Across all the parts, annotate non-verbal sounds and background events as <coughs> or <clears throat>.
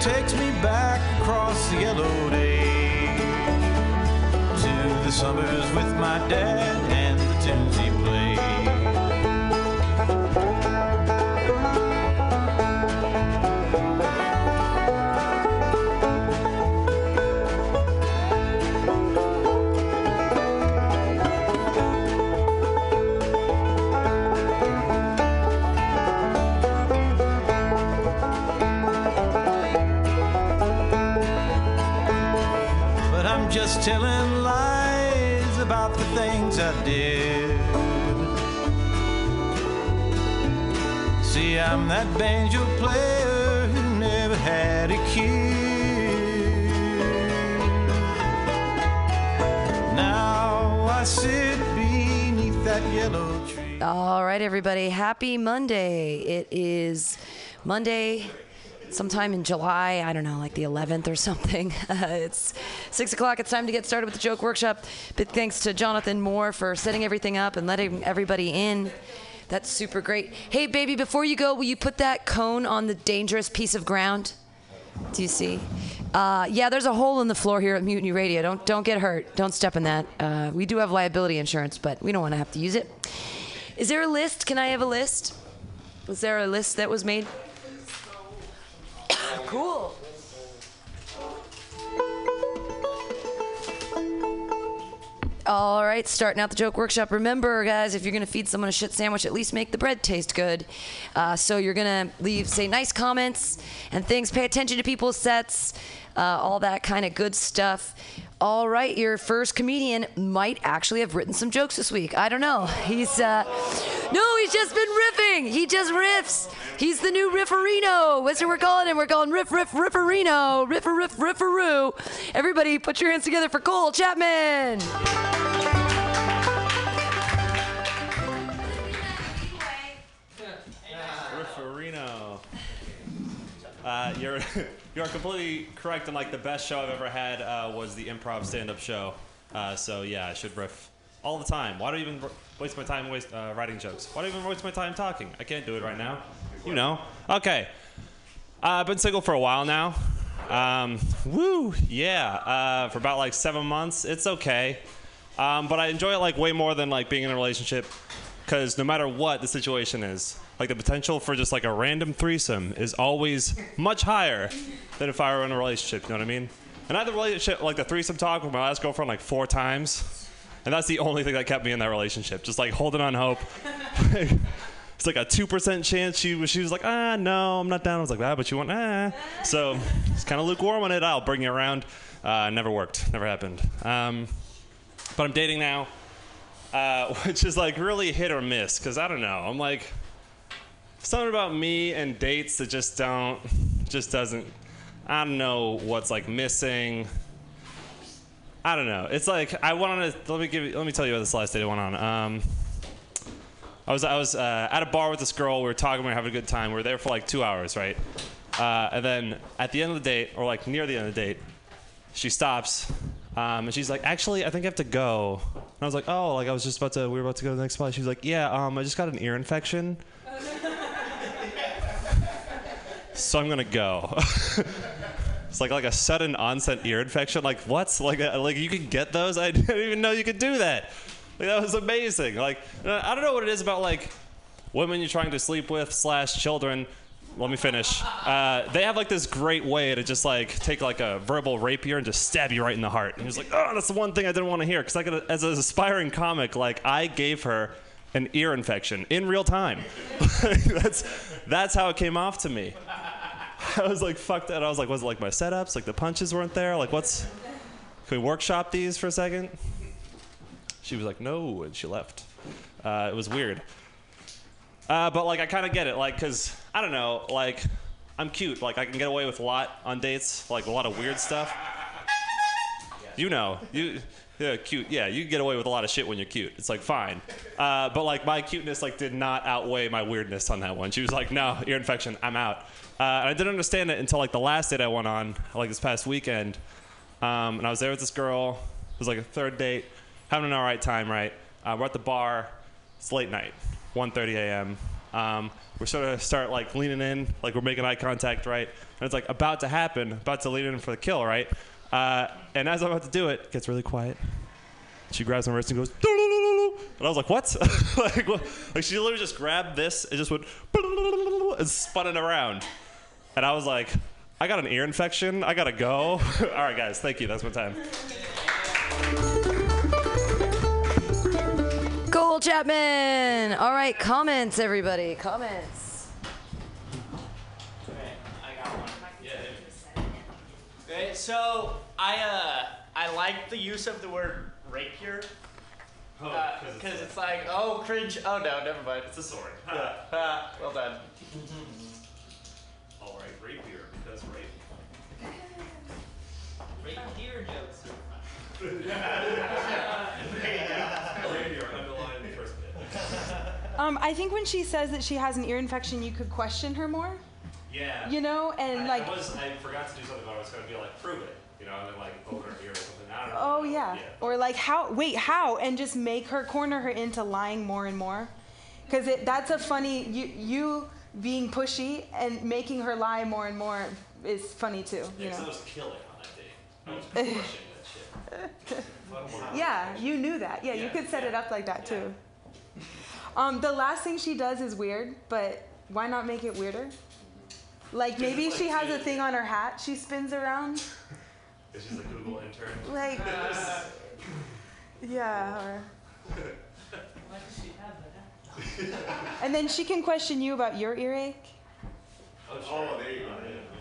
takes me back across the yellow day to the summers with my dad telling lies about the things I did. See, I'm that banjo player who never had a kid. Now I sit beneath that yellow tree. All right, everybody. Happy Monday. It is Monday, sometime in July. I don't know, like the 11th or something. <laughs> Uh, it's six o'clock. It's time to get started with the joke workshop. Big thanks to Jonathan Moore for setting everything up and letting everybody in. That's super great. Hey, baby, before you go, will you put that cone on the dangerous piece of ground? Do you see? Uh, yeah, there's a hole in the floor here at Mutiny Radio. Don't don't get hurt. Don't step in that. Uh, we do have liability insurance, but we don't want to have to use it. Is there a list? Can I have a list? Was there a list that was made? <coughs> cool. All right, starting out the joke workshop. Remember, guys, if you're gonna feed someone a shit sandwich, at least make the bread taste good. Uh, so you're gonna leave, say, nice comments and things. Pay attention to people's sets, uh, all that kind of good stuff. All right, your first comedian might actually have written some jokes this week. I don't know. He's uh, no, he's just been riffing. He just riffs. He's the new Rifferino. That's what we're calling him. We're calling Riff Riff Rifferino. Riffer Riff Rifferoo. Everybody, put your hands together for Cole Chapman. Rifferino. Uh, you're <laughs> you're completely correct. And like the best show I've ever had uh, was the improv stand-up show. Uh, so yeah, I should riff all the time. Why do I even waste my time waste uh, writing jokes? Why do I even waste my time talking? I can't do it right now. You know. Okay. Uh, I've been single for a while now. Um, woo, yeah. Uh, for about like seven months. It's okay. Um, but I enjoy it like way more than like being in a relationship because no matter what the situation is, like the potential for just like a random threesome is always much higher than if I were in a relationship. You know what I mean? And I had the relationship, like the threesome talk with my last girlfriend, like four times, and that's the only thing that kept me in that relationship. Just like holding on hope. <laughs> it's like a two percent chance she was. She was like, ah, no, I'm not down. I was like, ah, but you want, ah. So it's kind of lukewarm on it. I'll bring you around. Uh, never worked. Never happened. Um, but I'm dating now, uh, <laughs> which is like really hit or miss because I don't know. I'm like something about me and dates that just don't, just doesn't. I don't know what's like missing. I don't know. It's like I went on a. Let me give. Let me tell you about this last date I went on. Um, I was I was uh, at a bar with this girl. We were talking. We were having a good time. We were there for like two hours, right? Uh, and then at the end of the date, or like near the end of the date, she stops um, and she's like, "Actually, I think I have to go." And I was like, "Oh, like I was just about to. We were about to go to the next spot." She was like, "Yeah, um, I just got an ear infection, <laughs> so I'm gonna go." <laughs> it's like like a sudden onset ear infection. Like what? Like uh, like you can get those? I <laughs> didn't even know you could do that. Like that was amazing. Like uh, I don't know what it is about like women you're trying to sleep with slash children. Let me finish. Uh, they have like this great way to just like take like a verbal rapier and just stab you right in the heart. And you're like, oh, that's the one thing I didn't want to hear. Because like as an aspiring comic, like I gave her an ear infection in real time. <laughs> that's that's how it came off to me. I was like fucked out. I was like, was it like my setups? Like the punches weren't there? Like what's? Can we workshop these for a second? She was like, no, and she left. Uh, it was weird. Uh, but like I kind of get it, like, cause I don't know, like I'm cute, like I can get away with a lot on dates, like a lot of weird stuff. You know, you yeah, cute. Yeah, you can get away with a lot of shit when you're cute. It's like fine, uh, but like my cuteness like did not outweigh my weirdness on that one. She was like, no, ear infection, I'm out. Uh, and I didn't understand it until like the last date I went on, like this past weekend, um, and I was there with this girl. It was like a third date, having an all right time, right? Uh, we're at the bar. It's late night, 1:30 a.m. Um, we're sort of start like leaning in, like we're making eye contact, right? And it's like about to happen, about to lean in for the kill, right? Uh, and as I'm about to do it, it gets really quiet. She grabs my wrist and goes, "Doo-doo-doo-doo-doo." and I was like, what? <laughs> like, what? like she literally just grabbed this and just went <laughs> and spun it around. And I was like, I got an ear infection. I gotta go. <laughs> All right, guys, thank you. That's my time. Cole Chapman. All right, comments, everybody. Comments. Okay, so I uh I like the use of the word rapier because it's, like oh cringe oh no never mind it's a sword. yeah <laughs> ah, well done All right, rapier because rape. rapier jokes Rapier <laughs> <laughs> Um, I think when she says that she has an ear infection, you could question her more. Yeah. You know, and I, like, I was I forgot to do something, but I was gonna be like prove it, you know, and then like over her ear or something. I don't know. oh yeah, Yeah. or like how? Wait, how? And just make her corner her into lying more and more, because that's a funny you you being pushy and making her lie more and more is funny too. You Yeah, 'cause I know. was killing on that date. I was that shit. <laughs> Yeah, you knew that. Yeah, you could set it up like that yeah. too. Um, the last thing she does is weird, but why not make it weirder? Like maybe it's she like has a thing on her hat she spins around. <laughs> It's just a Google intern. Like, <laughs> yeah. Or... <laughs> and then she can question you about your earache. Oh, sure. Oh, there you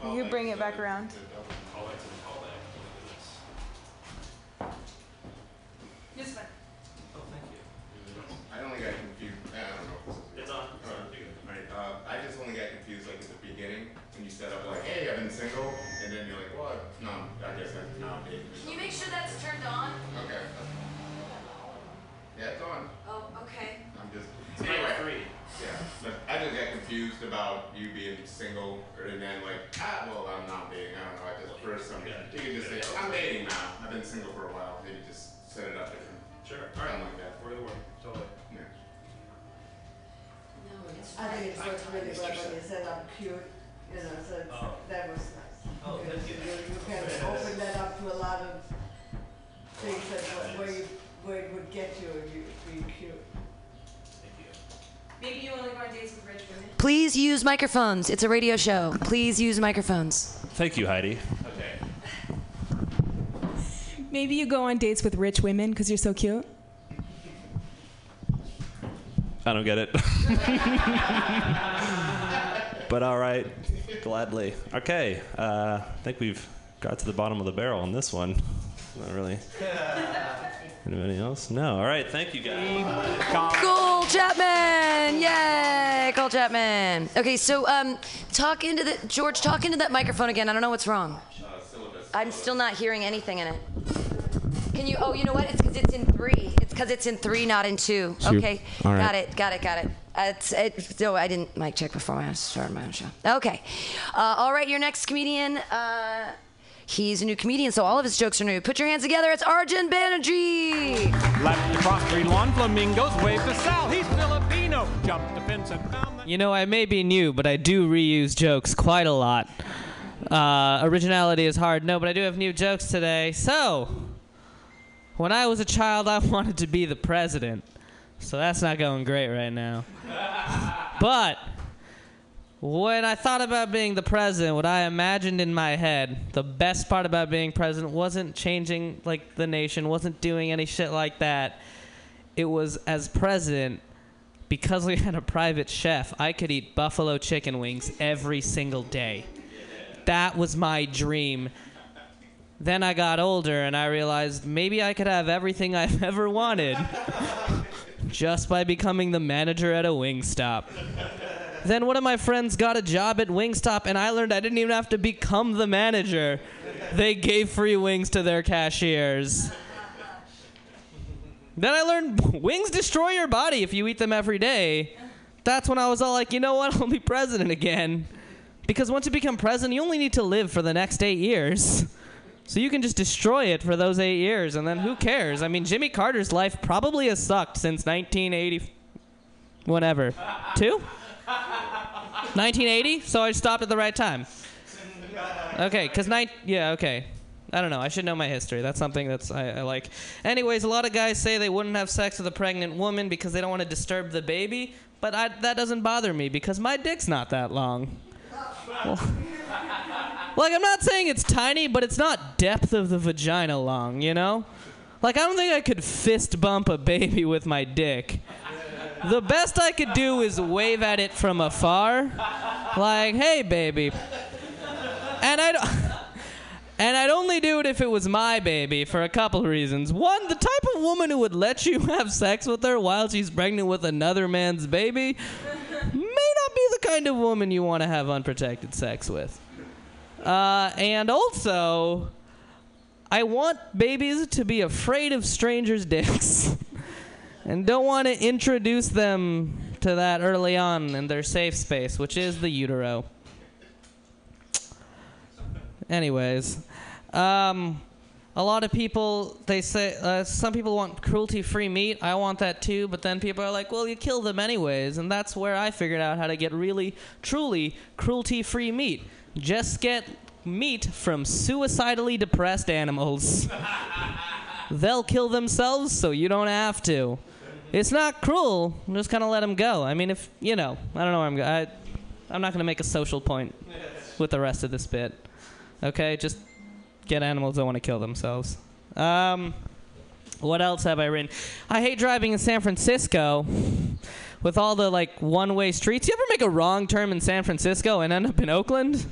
go. You bring it back around. Call back to the callback. Just fine. Oh, thank you. I only got confused. I don't know. if this is It's on. It's on. You're good. Right. Uh, I just only got confused like at the beginning when you set up like, hey, I've been single, and then you're like, what? No, I guess I'm not dating. Can you make sure that's turned on? Okay. Yeah, it's on. Oh, okay. I'm just. It's Anyway, three. yeah. But I just got confused about you being single, or and then like, ah, well, I'm not dating. I don't know. I just for some reason you could just say, I'm dating now. I've been single for a while. Maybe just set it up different. Sure. alright, Something right. like that. We're gonna work. Really well when you said I'm cute, you know, so it's, Oh. that was nice. Oh, Because thank you. You can open that up to a lot of things that, where you, where it would get you if you, be cute. Thank you. Maybe you only go on dates with rich women. Please use microphones. It's a radio show. Please use microphones. Thank you, Heidi. Okay. Maybe you go on dates with rich women because you're so cute. I don't get it. <laughs> but all right, gladly. Okay, uh, I think we've got to the bottom of the barrel on this one. Not really. <laughs> Anybody else? No. All right. Thank you guys. Cole Chapman! Yay! Cole Chapman. Okay, so um, talk into the George. Talk into that microphone again. I don't know what's wrong. I'm still not hearing anything in it. Can you? Oh, you know what? It's because it's in three. It's because it's in three, not in two. Two. Okay. All right. Got it. Got it. Got it. Uh, it's, it, no, I didn't mic check before I started my own show. Okay. Uh, all right, your next comedian. Uh, he's a new comedian, so all of his jokes are new. Put your hands together. It's Arjun Banerjee. Lapped across three lawn flamingos, waved to Sal. He's Filipino. Jumped the fence and found the. you know I may be new but I do reuse jokes quite a lot uh, originality is hard no but I do have new jokes today so when I was a child I <laughs> wanted to be the president so that's not going great right now but when I thought about being the president, what I imagined in my head, the best part about being president wasn't changing like the nation, wasn't doing any shit like that. It was as president, because we <laughs> had a private chef, I could eat buffalo chicken wings every single day. That was my dream. Then I got older and I realized maybe I could have everything I've <laughs> ever wanted just by becoming the manager at a Wingstop. Then one of my friends got a job at Wingstop, and I learned I didn't even have to become the manager. They gave free wings to their cashiers. Then I learned wings destroy your body if you eat them every day. That's when I was all like, you know what? <laughs> I'll be president again. Because once you become president, you only need to live for the next eight years. <laughs> So you can just destroy it for those eight years, and then who cares? I mean, Jimmy Carter's life probably has sucked since 1980. Whatever. Two? 1980. So I stopped at the right time. Okay, cause night. Yeah, okay. I don't know. I should know my history. That's something that's I, I like. Anyways, a lot of guys say they wouldn't have sex with a pregnant woman because they don't want to disturb the baby. But I, that doesn't bother me because my dick's not that long. Well, like I'm not saying it's tiny, but it's not depth of the vagina long. You know? Like I don't think I could fist bump a baby with my dick. The best I could do is wave at it from afar, like, "Hey, baby." And I don't. <laughs> And I'd only do it if it was my baby for a couple reasons. One, the type of woman who would let you <laughs> have sex with her while she's pregnant with another man's baby may not be the kind of woman you want to have unprotected sex with. Uh, and also, I want babies to be afraid of strangers' dicks <laughs> and don't want to introduce them to that early on in their safe space, which is the utero. Anyways, um, a lot of people they say uh, some people want cruelty-free meat. I want that too, but then people are like, "Well, you kill them anyways," and that's where I figured out how to get really, truly cruelty-free meat. Just get meat from suicidally depressed animals. <laughs> They'll kill themselves, so you don't have to. It's not cruel. Just kind of let them go. I mean, if you know, I don't know where I'm going. I'm not going to make a social point with the rest of this bit. Okay, just get animals that want to kill themselves. Um, what else have I written? I hate driving in San Francisco with all the like one-way streets. You ever make a wrong turn in San Francisco and end up in Oakland?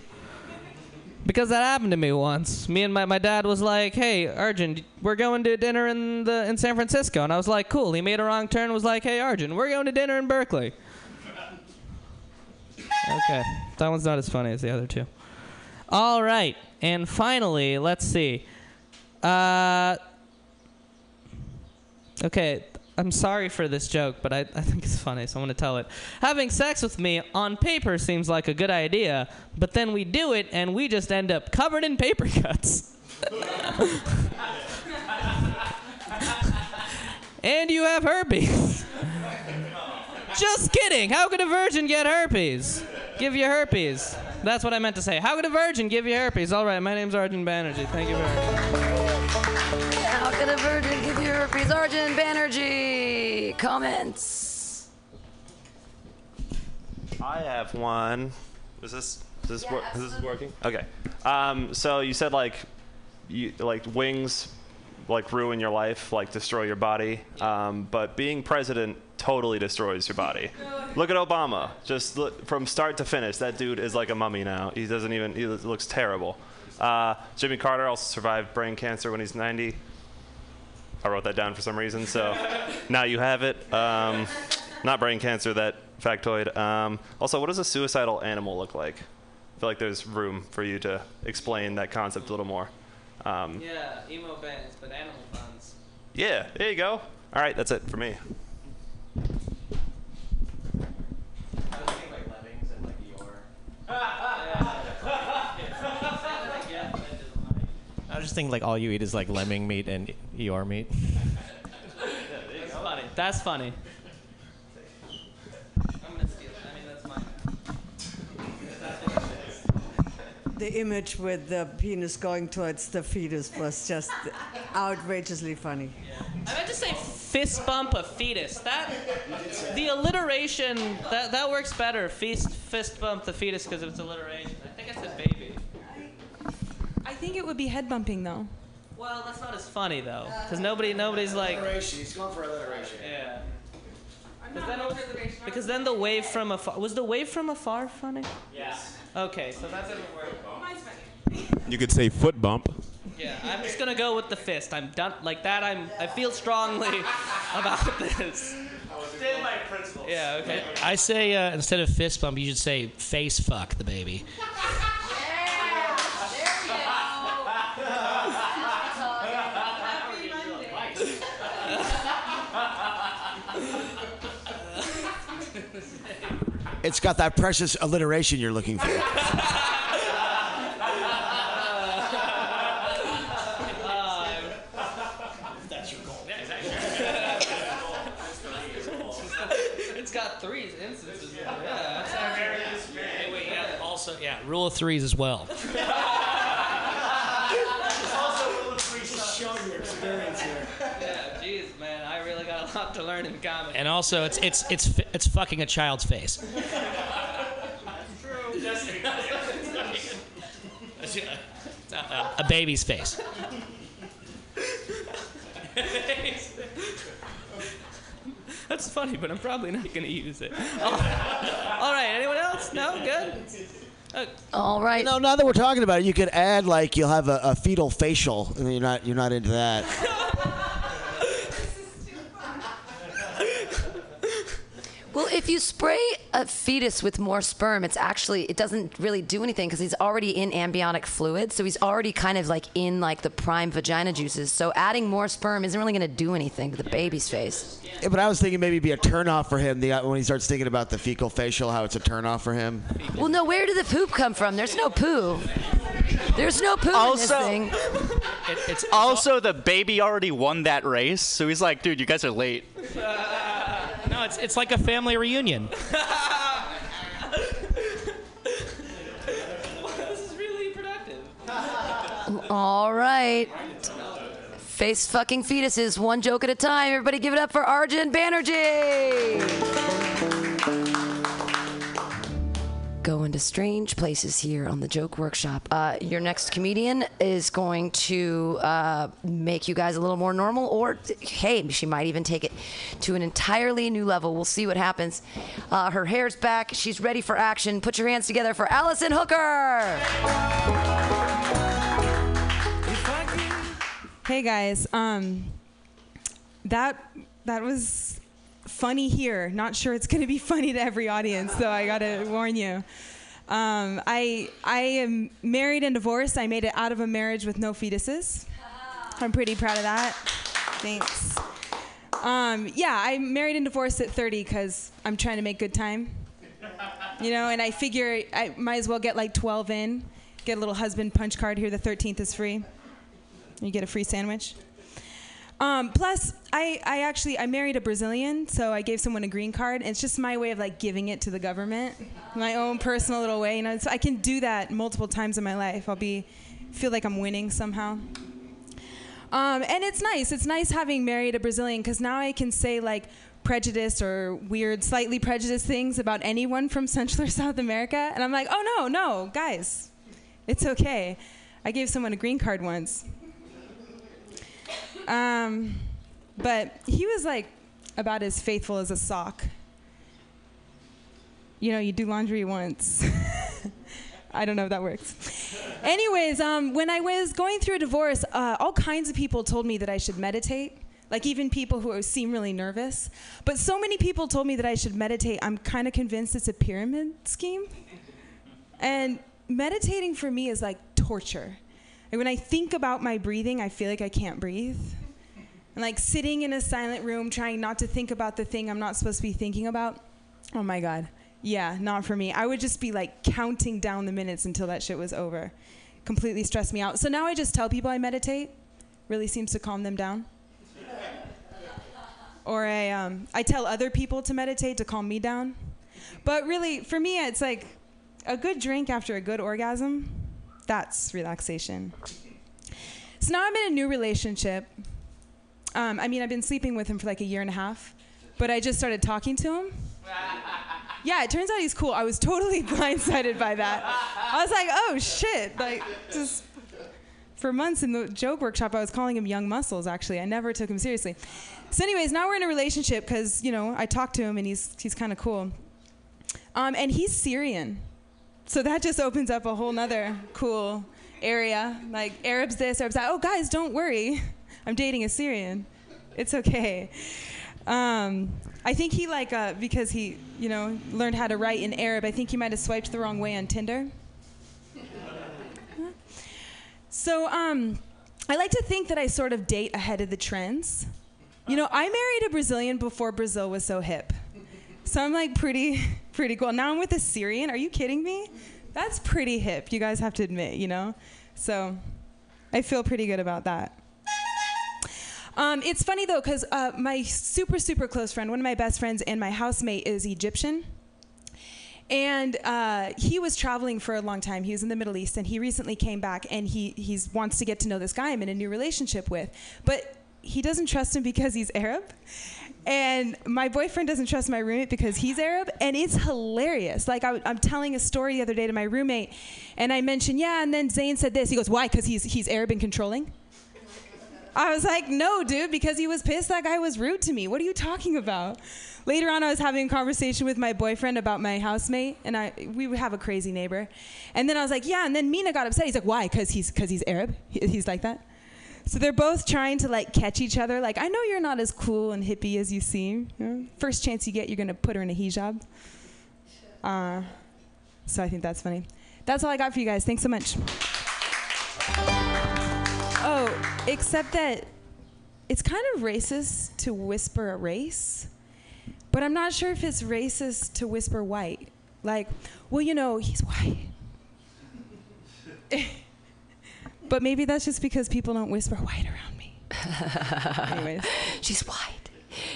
Because that happened to me once. Me and my, my dad was like, "Hey, Arjun, we're going to dinner in the in San Francisco," and I was like, "Cool." He made a wrong turn. Was like, "Hey, Arjun, we're going to dinner in Berkeley." Okay, that one's not as funny as the other two. All right, and finally, let's see. Uh, okay, I'm sorry for this joke, but I, I think it's funny, so I'm going to tell it. Having sex with me on paper seems like a good idea, but then we do it and we just end up covered in paper cuts. <laughs> and you have herpes. just kidding. How could a virgin get herpes? Give you herpes. That's what I meant to say. How could a virgin give you herpes? All right, my name's Arjun Banerjee. Thank you very much. How could a virgin give you herpes? Arjun Banerjee. Comments. I have one. Is this is this wor- is this working? Okay. Um, so you said like you like wings like ruin your life, like destroy your body. Um, but being president totally destroys your body. Look at Obama. Just look, from start to finish, that dude is like a mummy now. He doesn't even. He looks terrible. Uh, Jimmy Carter also survived brain cancer when he's 90. I wrote that down for some reason, so <laughs> now you have it. Um, not brain cancer, that factoid. Um, also, what does a suicidal animal look like? I feel like there's room for you to explain that concept a little more. Um, Yeah, emo bands, but animal puns. yeah, there you go. All right, that's it for me. I was just thinking like all you eat is like lemming meat and Eeyore meat. That's funny. That's funny. I'm gonna steal it. I mean, that's mine. The image with the penis going towards the fetus was just <laughs> outrageously funny. I meant to say fist bump a fetus. That the alliteration that that works better. Fist fist bump the fetus because it's alliteration. I think I said baby. I think it would be head bumping though. Well, that's not as funny though, because nobody nobody's like. Alliteration. He's going for alliteration. Yeah. Because then, because then the wave from afar was the wave from afar funny. Yes. Okay, so that doesn't work. You could say foot bump. Yeah, I'm just gonna go with the fist. I'm done like that. I'm I feel strongly <laughs> about this. Stand by principles. Yeah. Okay. I say uh, instead of fist bump, you should say face fuck the baby. It's got that precious alliteration you're looking for. Rule of threes as well. Yeah, jeez, man, I really got lot to learn in comedy. And also, it's it's it's it's fucking a child's face. <laughs> a, a baby's face. <laughs> That's funny, but I'm probably not going to use it. All right, anyone else? No? Good? Oh. All right. No, now that we're talking about it, you could add like you'll have a, a fetal facial. I mean, you're not you're not into that. <laughs> if you spray a fetus with more sperm, it's actually it doesn't really do anything because he's already in amniotic fluid, so he's already kind of like in like the prime vagina juices. So adding more sperm isn't really going to do anything to the baby's face. Yeah, but I was thinking maybe it'd be a turnoff for him the, uh, when he starts thinking about the fecal facial, how it's a turnoff for him. Well, no, where did the poop come from? There's no poo. There's no poo Also- in this thing. it's also the baby already won that race, so he's like, dude, you guys are late. No, it's it's like a family reunion. <laughs> this is really productive. All right. Face fucking fetuses, one joke at a time. Everybody give it up for Arjun Banerjee. Going to strange places here on the Joke Workshop. Uh, your next comedian is going to uh, make you guys a little more normal, or hey, she might even take it to an entirely new level. We'll see what happens. Uh, her hair's back. She's ready for action. Put your hands together for Allison Hooker. Hey guys, um, that that was funny here. Not sure it's going to be <laughs> funny to every audience, so I got to warn you. Um, I I am married and divorced. I made it out of a marriage with no fetuses. I'm pretty proud of that. Thanks. Um, yeah, I married and divorced at 30 because I'm trying to make good time. You know, and I figure I might as well get like 12 in, get a little husband punch card here. The 13th is free. You get a free sandwich. Um, plus, I, I actually I married a Brazilian, so I gave someone a green card. And it's just my way of like giving it to the government, my own personal little way. You know, so I can do that multiple times in my life. I'll be feel like I'm winning somehow. Um, and it's nice. It's nice having married a Brazilian because now I can say like prejudiced or weird, slightly prejudiced things about anyone from Central or South America, and I'm like, oh no, no, guys, it's okay. I gave someone a green card once. Um, but he was like about as faithful as a sock. You know, you do laundry once. <laughs> I don't know if that works. Anyways, um, when I was going through a divorce, uh, all kinds of people told me that I should meditate. Like even people who seem really nervous. But so many people told me that I should meditate. I'm kind of convinced it's a pyramid scheme. And meditating for me is like torture. Like when I think about my breathing, I feel like I can't breathe. And like sitting in a silent room trying not to think about the thing I'm not supposed to be thinking about. Oh my god. Yeah, not for me. I would just be like counting down the minutes until that shit was over. Completely stressed me out. So now I just tell people I meditate. Really seems to calm them down. Or I um, I tell other people to meditate to calm me down. But really, for me, it's like a good drink after a good orgasm. That's relaxation. So now I'm in a new relationship. Um, I mean, I've been sleeping with him for like a year and a half, but I just started talking to him. <laughs> Yeah, it turns out he's cool. I was totally <laughs> blindsided by that. I was like, oh shit. Like, just for months in the joke workshop, I was calling him Young Muscles, actually. I never took him seriously. So, anyways, now we're in a relationship because, you know, I talked to him and he's, he's kind of cool. Um, and he's Syrian. So that just opens up a whole nother cool area. Like, Arabs this, Arabs that. Oh, guys, don't worry. I'm dating a Syrian. It's okay. Um, I think he like uh, because he you know learned how to write in Arab. I think he might have swiped the wrong way on Tinder. <laughs> So um, I like to think that I sort of date ahead of the trends. You know, I married a Brazilian before Brazil was so hip. So I'm like pretty pretty cool. Now I'm with a Syrian. Are you kidding me? That's pretty hip. You guys have to admit, you know. So I feel pretty good about that. Um, it's funny though, because uh, my super, super close friend, one of my best friends, and my housemate is Egyptian. And uh, he was traveling for a long time. He was in the Middle East, and he recently came back, and he he's wants to get to know this guy I'm in a new relationship with, but he doesn't trust him because he's Arab. And my boyfriend doesn't trust my roommate because he's Arab, and it's hilarious. Like I, am telling a story the other day to my roommate, and I mentioned, yeah, and then Zane said this. He goes, why? Because he's he's Arab and controlling. I was like, no, dude, because he was pissed that guy was rude to me. What are you talking about? Later on, I was having a conversation with my boyfriend about my housemate, and I we would have a crazy neighbor. And then I was like, yeah. And then Mina got upset. He's like, why? Because he's because he's Arab. He- He's like that. So they're both trying to like catch each other. Like, I know you're not as cool and hippie as you seem. Know? First chance you get, you're gonna put her in a hijab. Uh, so I think that's funny. That's all I got for you guys. Thanks so much. Oh, except that it's kind of racist to whisper a race, but I'm not sure if it's racist to whisper white. Like, well, you know, he's white. <laughs> but maybe that's just because people don't whisper white around me. <laughs> Anyways. She's white.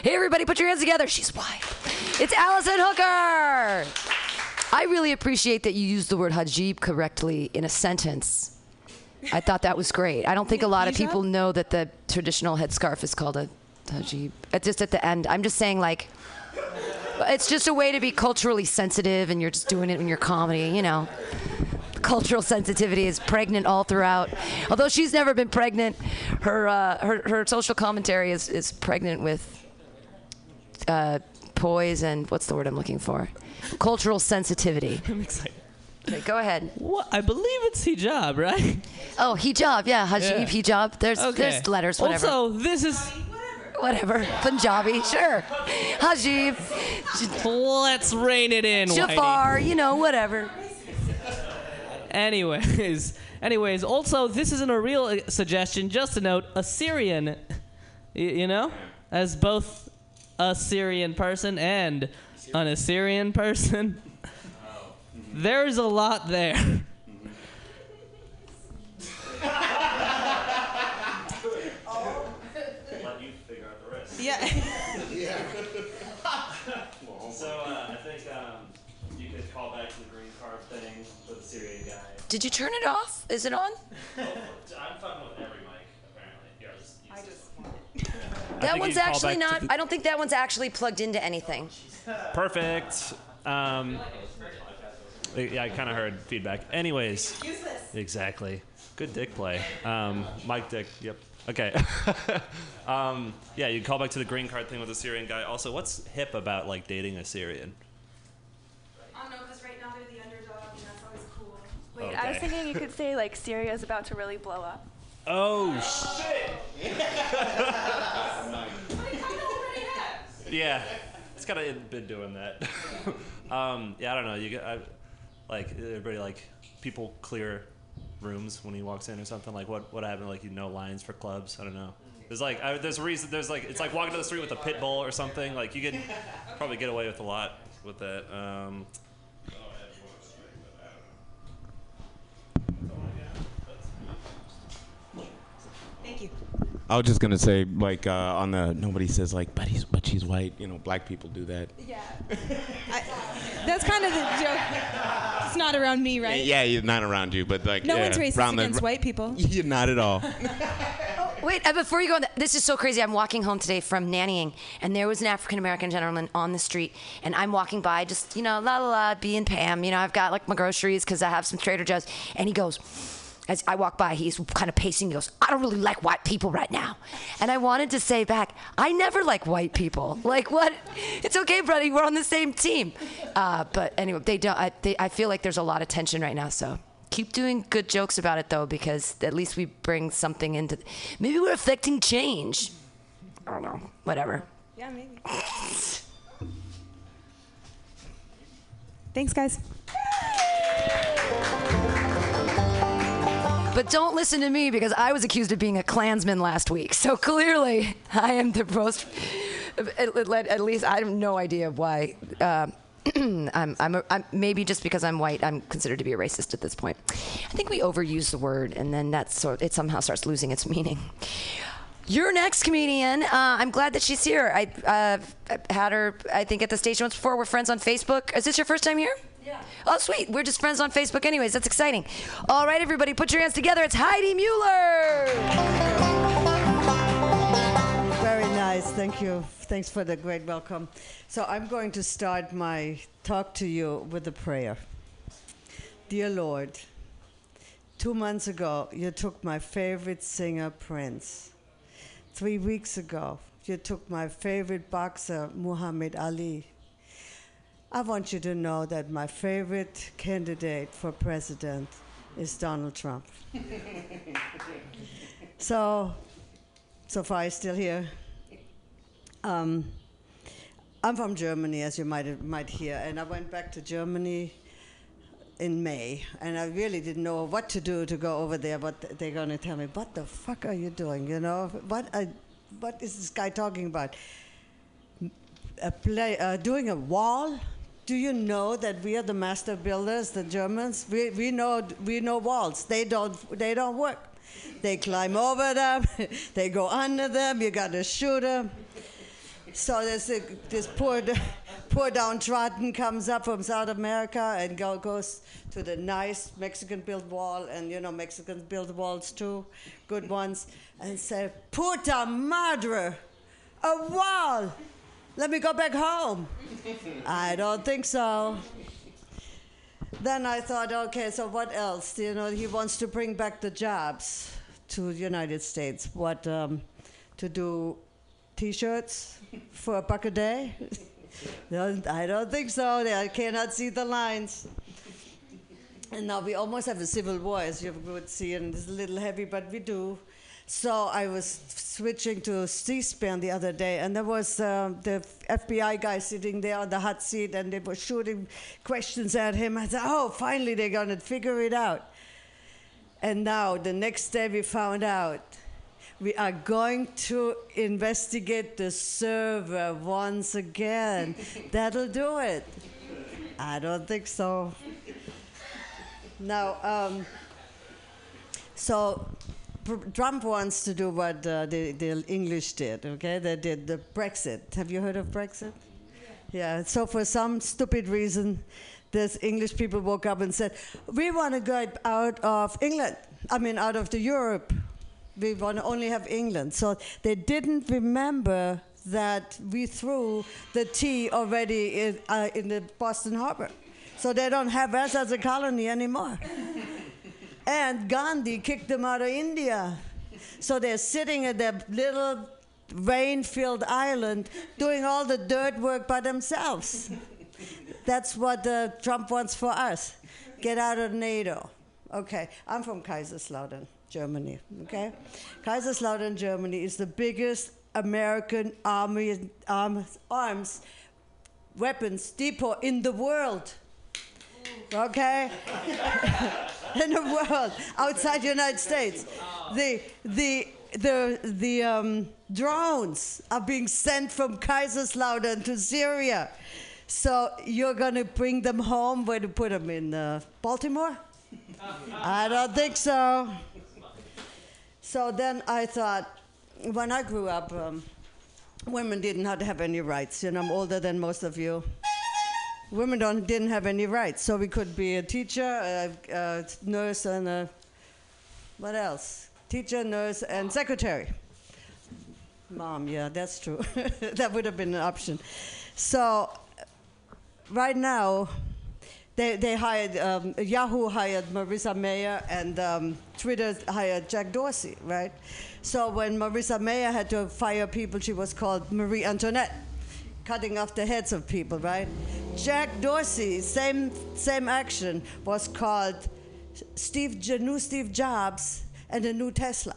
Hey, everybody, put your hands together. She's white. It's Allison Hooker. I really appreciate that you used the word hajib correctly in a sentence. I thought that was great. I don't think a lot of people know that the traditional headscarf is called a hajib. It's just at the end. I'm just saying, like, it's just a way to be culturally sensitive, and you're just doing it in your comedy, you know. Cultural sensitivity is pregnant all throughout. Although she's never been pregnant, her uh, her, her social commentary is, is pregnant with uh, poise and what's the word I'm looking for? Cultural sensitivity. <laughs> I'm excited. Okay, go ahead. What? I believe it's hijab, right? Oh, hijab, yeah, hajib, Yeah. hijab. There's Okay. there's letters, whatever. Also, this is whatever. Punjabi, sure. Hajib, Let's rein it in. Whitey. You know, whatever. Anyways, <laughs> anyways, also this isn't a real uh, suggestion. Just a note: Assyrian, y- you know, as both a Syrian person and an Assyrian person. <laughs> There's a lot there. Let you figure out the rest. Yeah. <laughs> So uh, I think um, you could call back to the green card thing for the Syrian guy. Did you turn it off? Is it on? Oh, <laughs> I'm fucking with every mic, apparently. Yours. I just <laughs> That think one's you call actually not. the- I don't think that one's actually plugged into anything. <laughs> Perfect. Um, yeah, I kind of heard feedback. Anyways. Exactly. Good dick play. Um, Mike Dick. Yep. Okay. um, yeah, you can call back to the green card thing with the Syrian guy. Also, what's hip about like dating a Syrian? I don't know, because right now they're the underdog, and that's always cool. Wait, I was thinking you could say like Syria's about to really blow up. Oh shit! <laughs> yeah, it's kind of been doing that. <laughs> um, yeah, I don't know. You get I, like everybody like people clear rooms when he walks in or something. Like what what happened? Like you know lines for clubs. I don't know. There's like I, there's a reason. There's like it's like walking to the street with a pit bull or something. Like you could probably get away with a lot with that. Um, I was just gonna say, like, uh, on the nobody says like, but he's but she's white. You know, black people do that. Yeah. I, that's kind of the joke. It's not around me, right? Yeah, he's not around you, but like, No yeah, one's racist around the- against white people. <laughs> You're not at all. Wait, uh, before you go on, th- this is so crazy. I'm walking home today from nannying, and there was an African American gentleman on the street, and I'm walking by, just you know, la la la, being Pam. You know, I've got like my groceries because I have some Trader Joe's, and he goes. As I walk by, he's kind of pacing. He goes, "I don't really like white people right now," and I wanted to say back, "I never like white people. <laughs> Like what? It's okay, buddy. We're on the same team." Uh, but anyway, they don't. I, they, I feel like there's a lot of tension right now. So keep doing good jokes about it though because at least we bring something into maybe we're affecting change i don't know whatever Yeah, maybe. <laughs> Thanks, guys. But don't listen to me because i was accused of being a klansman last week so clearly i am the most at, at- least i have no idea why um, <clears throat> I'm, I'm, a, I'm maybe just because I'm white, I'm considered to be a racist at this point. I think we overuse the word, and then that sort it somehow starts losing its meaning. Your next comedian, uh, I'm glad that she's here. I uh, had her, I think, at the station once before. We're friends on Facebook. Is this your first time here? Yeah. Oh, sweet. We're just friends on Facebook, anyways. That's exciting. All right, everybody, put your hands together. It's Heidi Mueller. Very nice. Thank you. Thanks for the great welcome. So I'm going to start my talk to you with a prayer. Dear Lord, two months ago, you took my favorite singer, Prince. Three weeks ago, you took my favorite boxer, Muhammad Ali. I want you to know that my favorite candidate for president is Donald Trump. <laughs> so, so far, he's still here. Um, I'm from Germany, as you might might hear, and I went back to Germany in May, and I really didn't know what to do to go over there. But they're going to tell me, "What the fuck are you doing? You know, what I, what is this guy talking about? A play, uh, doing a wall? Do you know that we are the master builders, the Germans? We, we know we know walls. They don't they don't work. They climb over them. <laughs> they go under them. You got to shoot them. So this this poor <laughs> poor downtrodden comes up from South America and go, goes to the nice Mexican built wall, and you know Mexicans build walls too, good ones, and say, "Puta madre, a wall! Let me go back home." I don't think so. Then I thought, okay, so what else? You know, he wants to bring back the jobs to the United States. What um, to do? T-shirts for a buck a day? <laughs> I don't think so. I cannot see the lines. And now we almost have a civil war, as you would see, and it's a little heavy, but we do. So I was switching to C-SPAN the other day, and there was um, the FBI guy sitting there on the hot seat, and they were shooting questions at him. I said, "Oh, finally they're gonna figure it out." And now the next day we found out we are going to investigate the server once again. <laughs> That'll do it. I don't think so. Now, um, so Trump wants to do what uh, the, the English did, okay? They did the Brexit. Have you heard of Brexit? Yeah, so for some stupid reason, this English people woke up and said, We want to get out of England, I mean, out of the Europe. We want to only have England. So they didn't remember that we threw the tea already in, uh, in the Boston Harbor. So they don't have us as a colony anymore. <laughs> and Gandhi kicked them out of India. So they're sitting at their little rain filled island doing all the dirt work by themselves. That's what uh, Trump wants for us. Get out of NATO. Okay, I'm from Kaiserslautern, Germany. Okay, Kaiserslautern, Germany is the biggest American army arms, arms weapons depot in the world. Okay, <laughs> in the world outside the United States, the the the the um, drones are being sent from Kaiserslautern to Syria. So you're gonna bring them home? Where to put them in uh, Baltimore? <laughs> I don't think so. So then I thought, when I grew up, um, women didn't have to have any rights. You know, I'm older than most of you. Women don't, didn't have any rights, so we could be a teacher, a, a nurse, and a what else? Teacher, nurse, and secretary. Mom, yeah, that's true. <laughs> that would have been an option. So, right now, they, they hired, um, Yahoo hired Marissa Mayer and um, Twitter hired Jack Dorsey, right? So when Marissa Mayer had to fire people, she was called Marie Antoinette, cutting off the heads of people, right? Jack Dorsey, same, same action, was called Steve, New Steve Jobs and a new Tesla.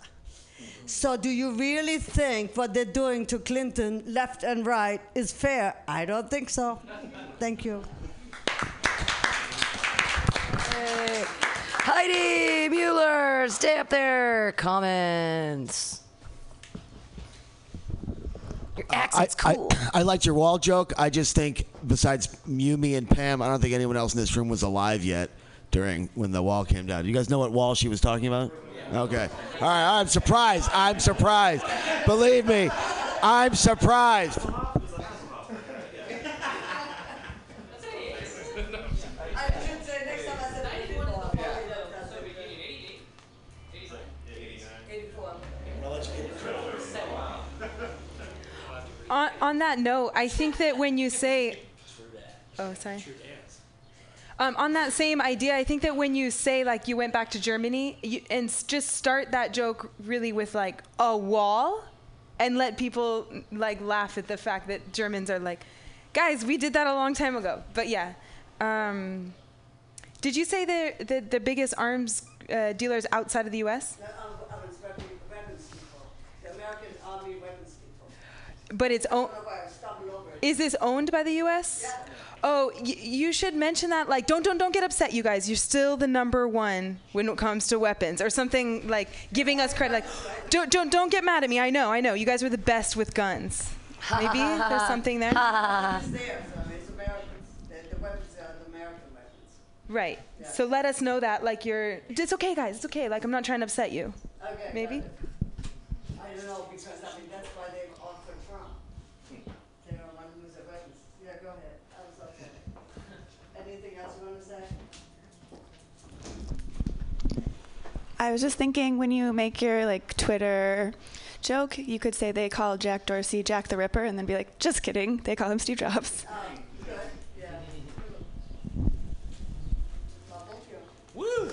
So do you really think what they're doing to Clinton, left and right, is fair? I don't think so. Thank you. Hey. Heidi Mueller, stay up there. Comments. Your accent's I, cool. I, I liked your wall joke. I just think, besides you, me, and Pam, I don't think anyone else in this room was alive yet during when the wall came down. Do you guys know what wall she was talking about? Okay. All right. I'm surprised. I'm surprised. Believe me, I'm surprised. On, that note, I think that when you say, oh, sorry. Um, on that same idea, I think that when you say like you went back to Germany, you, and s- just start that joke really with like a wall, and let people like laugh at the fact that Germans are like, guys, we did that a long time ago. But yeah, um, did you say the the, the biggest arms uh, dealers outside of the U.S.? The American Army weapons people. But it's owned. Is this owned by the U.S.? Oh, y- you should mention that. Like, don't don't don't get upset, you guys. You're still the number one when it comes to weapons, or something like giving us credit. Like, don't don't don't get mad at me. I know, I know. You guys were the best with guns. Maybe there's something there. <laughs> It's there, so it's Americans. The, the weapons are the American weapons. Right. So let us know that. Like, you're. It's okay, guys. It's okay. Like, I'm not trying to upset you. Okay. Maybe. I don't know because I mean that's why they offered Trump. They don't want to lose their weapons. Yeah, go ahead. I was okay. Anything else you want to say? I was just thinking when you make your like Twitter joke, you could say they call Jack Dorsey Jack the Ripper, and then be like, just kidding, they call him Steve Jobs. Woo!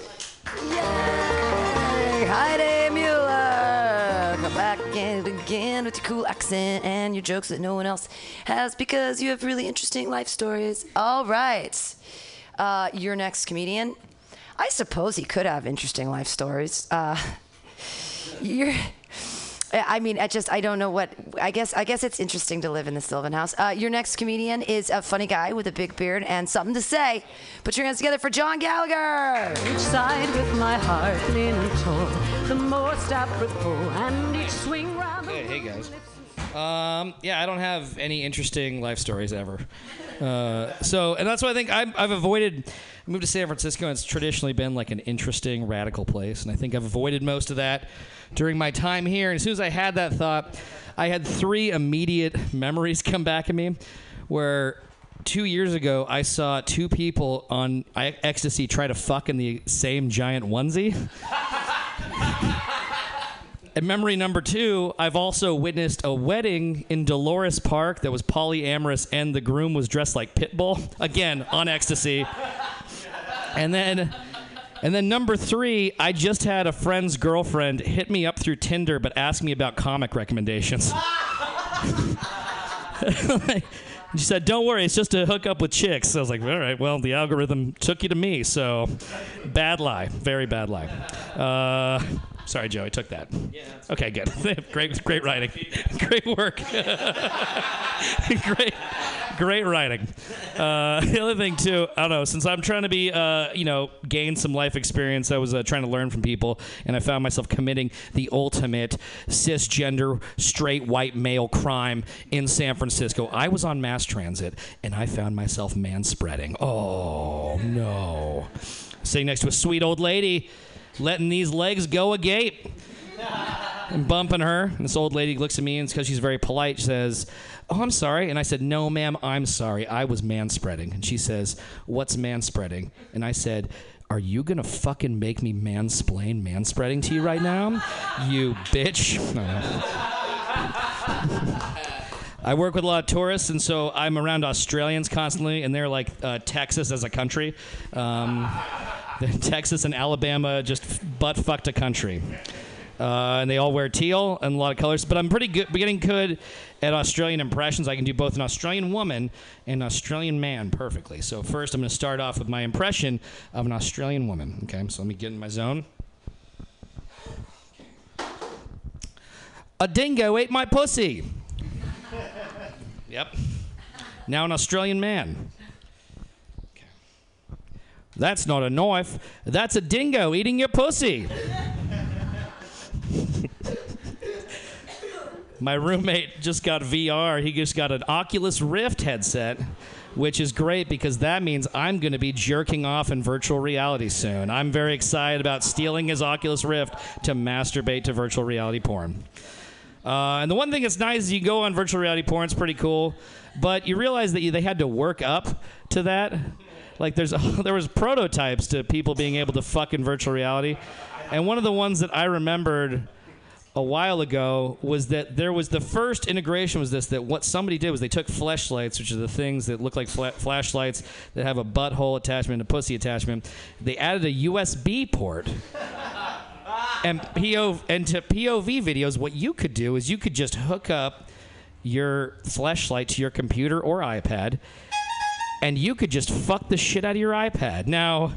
Yay! Heidi Mueller! Come back again and again with your cool accent and your jokes that no one else has because you have really interesting life stories. All right. Uh, your next comedian. I suppose he could have interesting life stories. Uh, you're. I mean, I just I don't know what. I guess I guess it's interesting to live in the Sylvan House. Uh, your next comedian is a funny guy with a big beard and something to say. Put your hands together for John Gallagher. Each side with my heart leaning toward the most apropos, and each swing round. Hey, hey guys. Um, yeah, I don't have any interesting life stories ever. Uh, so, and that's why I think I'm, I've avoided. I moved to San Francisco, and it's traditionally been like an interesting, radical place, and I think I've avoided most of that during my time here. And as soon as I had that thought, I had three immediate memories <laughs> come back at me, where two years ago I saw two people on ecstasy try to fuck in the same giant onesie. <laughs> Memory number two, I've also witnessed a wedding in Dolores Park that was polyamorous, and the groom was dressed like Pitbull, again on ecstasy. And then, and then number three, I just had a friend's girlfriend hit me up through Tinder, but ask me about comic recommendations. <laughs> she said, "Don't worry, it's just to hook up with chicks." I was like, "All right, well, the algorithm took you to me, so bad lie, very bad lie." Uh, sorry, Joe, I took that. okay, good. <laughs> great, great writing, <laughs> great work, <laughs> great, great writing. Uh, the other thing too, I don't know. Since I'm trying to be, uh, you know, gain some life experience, I was uh, trying to learn from people, and I found myself committing the ultimate cisgender straight white male crime in San Francisco. I was on mass transit, and I found myself manspreading. Oh no! Sitting next to a sweet old lady, letting these legs go agape and bumping her. And this old lady looks at me and because she's very polite, she says, "Oh, I'm sorry." And I said, "No, ma'am, I'm sorry. I was manspreading." And she says, "What's manspreading?" And I said. Are you gonna fucking make me mansplain manspreading to you right now? You bitch. <laughs> I work with a lot of tourists, and so I'm around Australians constantly, and they're like uh, Texas as a country. Um, <laughs> Texas and Alabama just butt fucked a country. Uh, and they all wear teal and a lot of colors. But I'm pretty good, getting good at Australian impressions. I can do both an Australian woman and an Australian man perfectly. So first, I'm going to start off with my impression of an Australian woman. Okay, so let me get in my zone. A dingo ate my pussy. <laughs> Yep. Now an Australian man. That's not a knife. That's a dingo eating your pussy. My roommate just got VR. He just got an Oculus Rift headset, which is great because that means I'm going to be jerking off in virtual reality soon. I'm very excited about stealing his Oculus Rift to masturbate to virtual reality porn. Uh, and the one thing that's nice is you go on virtual reality porn, it's pretty cool, but you realize that you, they had to work up to that. Like there's <laughs> there was prototypes to people being able to fuck in virtual reality, and one of the ones that I remembered a while ago was that there was the first integration was this that what somebody did was they took flashlights, which are the things that look like fla- flashlights that have a butthole attachment and a pussy attachment. They added a USB port. <laughs> And PO and to POV videos, what you could do is you could just hook up your flashlight to your computer or iPad, and you could just fuck the shit out of your iPad. Now,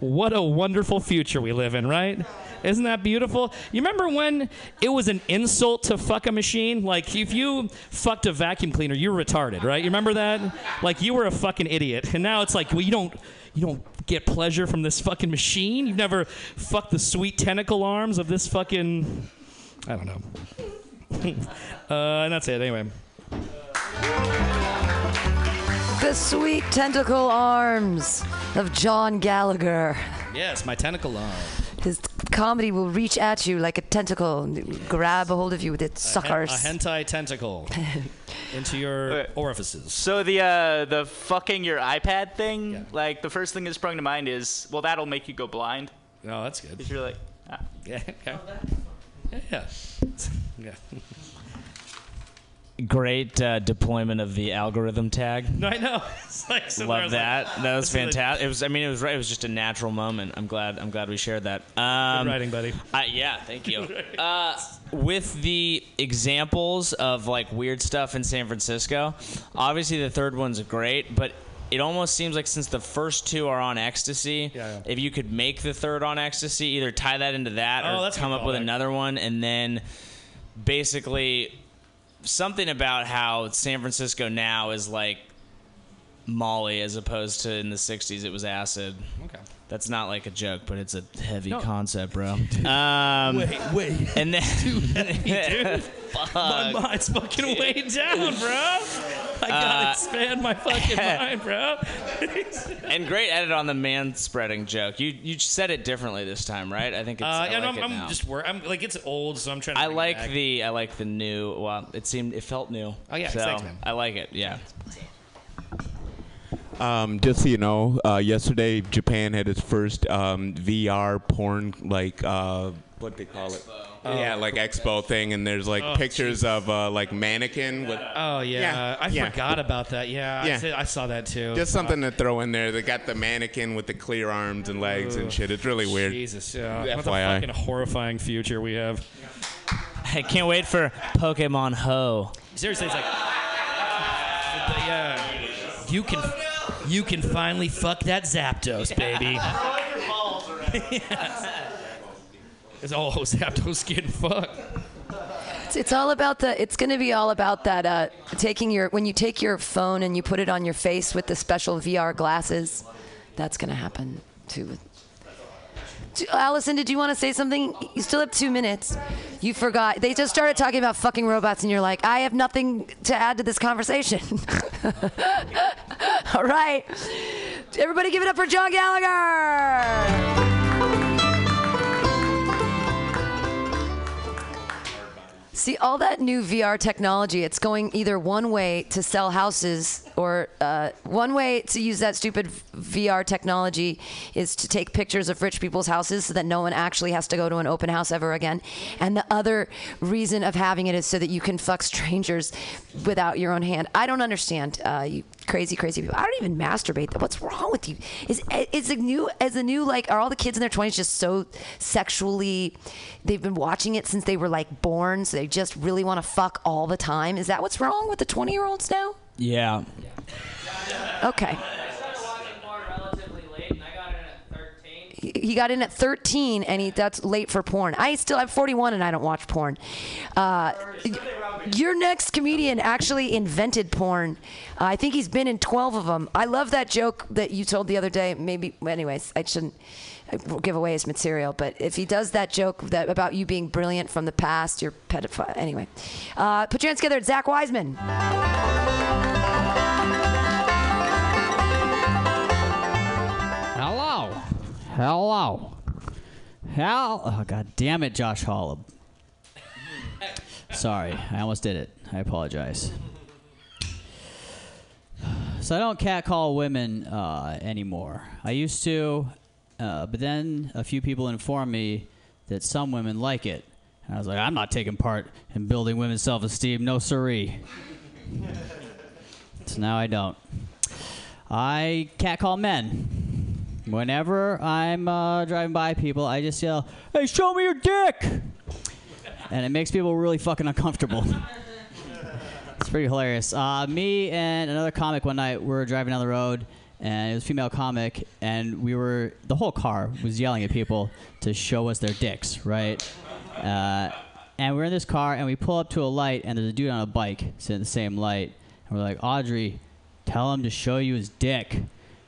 what a wonderful future we live in, right? Isn't that beautiful? You remember when it was an insult to fuck a machine? Like if you fucked a vacuum cleaner, you were retarded, right? You remember that? Like you were a fucking idiot. And now it's like, well, you don't you don't get pleasure from this fucking machine. You've never fucked the sweet tentacle arms of this fucking I don't know. <laughs> uh, and that's it anyway. The sweet tentacle arms of John Gallagher. Yes, my tentacle arm. His comedy will reach at you like a tentacle, and grab a hold of you with its A, hen- suckers. a hentai tentacle <laughs> into your orifices. So the uh, the fucking your iPad thing, like the first thing that sprung to mind is, well, that'll make you go blind. No, that's good. If you're like, ah. Yeah. Okay. Yeah. Yeah. <laughs> yeah. Great uh, deployment of the algorithm tag. No, <laughs> I know. It's like somewhere Love that. like, that was this is a- fantastic. It was. I mean, it was. right- It was just a natural moment. I'm glad. I'm glad we shared that. Um, writing, buddy. Uh, yeah, thank you. <laughs> Uh, with the examples of like weird stuff in San Francisco, obviously the third one's great, but it almost seems like since the first two are on ecstasy, Yeah, yeah. if you could make the third on ecstasy, either tie that into that Oh, or come up with another one, and then basically something about how San Francisco now is like Molly as opposed to in the 60s it was acid. Okay. That's not like a joke, but it's a heavy No. concept, bro. <laughs> Um, Wait, wait. And then, <laughs> <laughs> dude. My mind's fucking way down, bro. I gotta Uh, expand my fucking mind, bro. and great edit on the man spreading joke. You you said it differently this time, right? I think it's. Uh, I yeah, no, like I'm, it I'm just worried. I'm like it's old, so I'm trying. to I bring it like back. the I like the new. Well, it seemed it felt new. Oh, yeah, so thanks, man. I like it. Yeah. Um, just so you know, uh, yesterday Japan had its first um, VR porn like uh, what they call it. Yeah, like expo thing, and there's like Oh, pictures of uh, like mannequin with. Oh yeah, Yeah, I yeah. forgot about that. Yeah, I, Yeah. said- I saw that too. Just something to throw in there. They got the mannequin with the clear arms and legs Ooh. and shit. It's really weird. Jesus, yeah. What a FYI. fucking horrifying future we have. I can't wait for Pokemon Ho. Seriously, it's like, yeah, you can, you can finally fuck that Zapdos, baby. <laughs> <laughs> Yes. It's all Zapdos getting fucked. It's, it's all about the. It's going to be all about that. Uh, taking your when you take your phone and you put it on your face with the special VR glasses. That's going to happen too. Do- Allison, did you want to say something? You still have two minutes. You forgot. They just started talking about fucking robots, and you're like, I have nothing to add to this conversation. <laughs> all right. Everybody give it up for John Gallagher. See, all that new VR technology, it's going either one way to sell houses or uh, one way to use that stupid VR technology is to take pictures of rich people's houses so that no one actually has to go to an open house ever again. And the other reason of having it is so that you can fuck strangers without your own hand. I don't understand, uh, you crazy, crazy people. I don't even masturbate. What's wrong with you? Is is the new as a new like are all the kids in their twenties just so sexually? They've been watching it since they were like born, so they just really want to fuck all the time. Is that what's wrong with the twenty year olds now? Yeah. Okay. He got in at 13 and he that's late for porn. I still I'm 41 and I don't watch porn. Uh, your next comedian actually invented porn. Uh, I think he's been in 12 of them. I love that joke that you told the other day. Maybe, anyways, I shouldn't give away his material, but if he does that joke that about you being brilliant from the past, you're pedophile. Anyway, uh, put your hands together. It's Zach Wiseman. Hello. Hell. Oh, God damn it, Josh Hollab. Sorry, I almost did it. I apologize. So I don't catcall women uh, anymore. I used to, uh, but then a few people informed me that some women like it. And I was like, I'm not taking part in building women's self esteem. No siree. so now I don't. I catcall men. Whenever I'm uh, driving by people, I just yell, "Hey, show me your dick!" and it makes people really fucking uncomfortable. <laughs> it's pretty hilarious. Uh, me and another comic one night we were driving down the road, and it was a female comic, and we were the whole car was yelling at people to show us their dicks, right? Uh, and we're in this car, and we pull up to a light, and there's a dude on a bike sitting at the same light, and we're like, Audrey, tell him to show you his dick.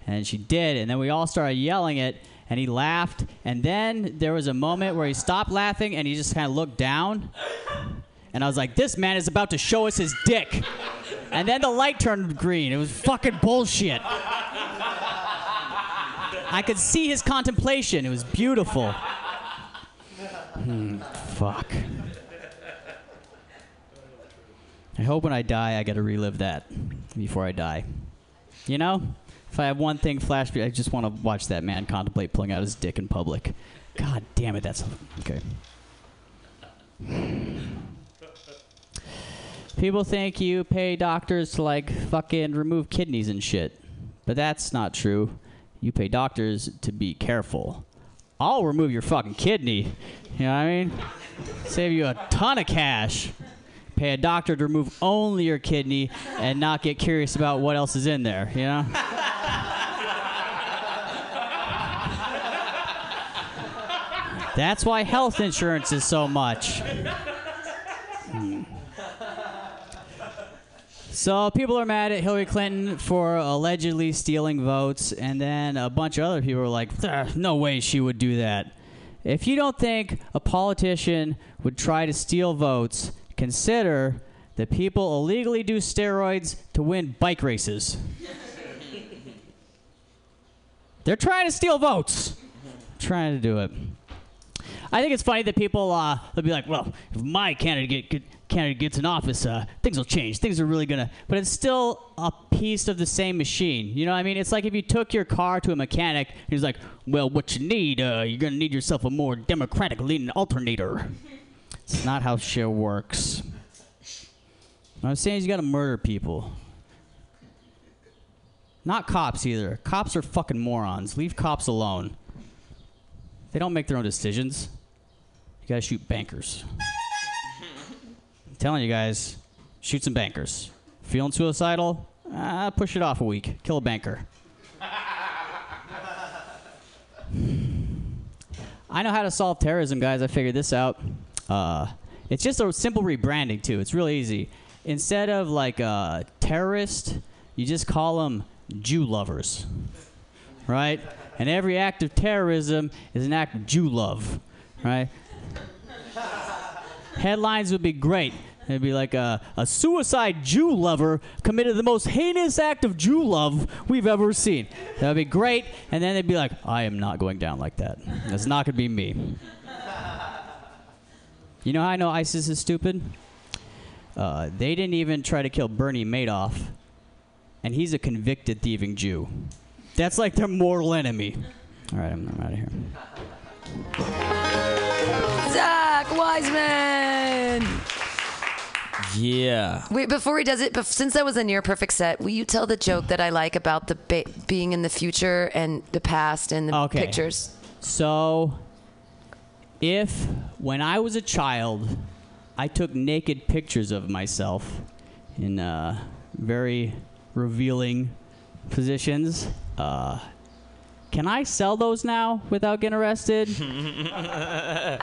And she did, and then we all started yelling it, and he laughed. And then there was a moment where he stopped laughing and he just kind of looked down. And I was like, this man is about to show us his dick. And then the light turned green. It was fucking bullshit. I could see his contemplation. It was beautiful. Hmm, fuck. I hope when I die, I get to relive that before I die. You know? If I have one thing flash, I just want to watch that man contemplate pulling out his dick in public. God damn it, that's okay. People think you pay doctors to like fucking remove kidneys and shit, but that's not true. You pay doctors to be careful. I'll remove your fucking kidney. You know what I mean? Save you a ton of cash. Pay a doctor to remove only your kidney and not get curious about what else is in there, you know? That's why health insurance is so much. Hmm. So people are mad at Hillary Clinton for allegedly stealing votes, and then a bunch of other people are like, "Ah, "No way she would do that." If you don't think a politician would try to steal votes, consider that people illegally do steroids to win bike races. They're trying to steal votes. Trying to do it. I think it's funny that people uh, they'll be like, "Well, if my candidate get, candidate gets in office, uh, things will change. Things are really gonna." But it's still a piece of the same machine. You know, what I mean, it's like if you took your car to a mechanic, and he's like, "Well, what you need, uh, you're gonna need yourself a more democratic leaning alternator." It's not how shit works. What I'm saying is you gotta murder people. Not cops either. Cops are fucking morons. Leave cops alone. They don't make their own decisions. You gotta shoot bankers. I'm telling you guys, shoot some bankers. Feeling suicidal? Ah, push it off a week. Kill a banker. I know how to solve terrorism, guys. I figured this out. Uh, it's just a simple rebranding too. It's really easy. Instead of like uh, terrorist, you just call them Jew lovers, right? And every act of terrorism is an act of Jew love, right? <laughs> Headlines would be great. It'd be like a, a suicide Jew lover committed the most heinous act of Jew love we've ever seen. That would be great. And then they'd be like, I am not going down like that. That's not going to be me. You know how I know ISIS is stupid? Uh, they didn't even try to kill Bernie Madoff, and he's a convicted thieving Jew. That's like their mortal enemy. All right, I'm, I'm out of here. Zach Wiseman. Yeah. Wait, before he does it, bef- since that was a near perfect set, will you tell the joke that I like about the ba- being in the future and the past and the Okay. pictures? So, if when I was a child, I took naked pictures of myself in uh, very revealing positions, uh, can I sell those now without getting arrested? <laughs>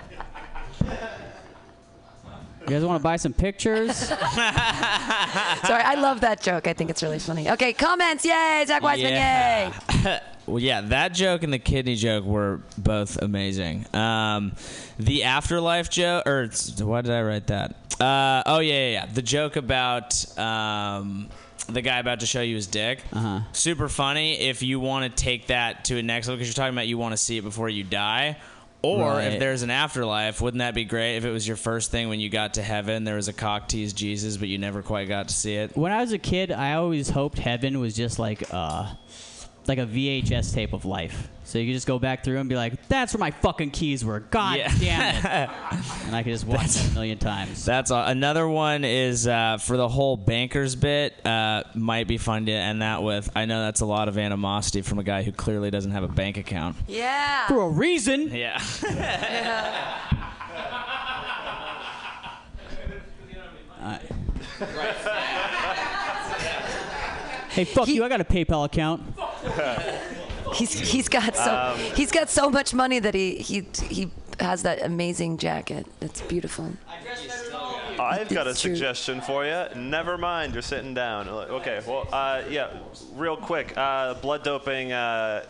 You guys want to buy some pictures? <laughs> Sorry, I love that joke. I think it's really funny. Okay, comments. Yay, Zach Wiseman. Yay. Yeah. <laughs> well, yeah, that joke and the kidney joke were both amazing. Um, the afterlife joke, or it's- why did I write that? Uh, oh yeah, yeah, yeah. The joke about um, the guy about to show you his dick. Uh-huh. Super funny. If you want to take that to a next level, because you're talking about you want to see it before you die. Or Right. if there's an afterlife, wouldn't that be great if it was your first thing when you got to heaven? There was a cock tease Jesus, but you never quite got to see it. When I was a kid, I always hoped heaven was just like uh, like a VHS tape of life. So you could just go back through and be like, "That's where my fucking keys were." God Yeah. damn it! <laughs> and I could just watch it a million times. That's all. Another one is uh, for the whole bankers bit. Uh, might be fun to end that with. I know that's a lot of animosity from a guy who clearly doesn't have a bank account. Yeah. For a reason. Yeah. <laughs> Uh, hey, fuck you! I got a PayPal account. <laughs> He's he's got so Um, he's got so much money that he he he has that amazing jacket. That's beautiful. I've got a It's true. suggestion for you. Never mind, you're sitting down. Okay, well, uh, yeah, real quick. Uh, blood doping uh,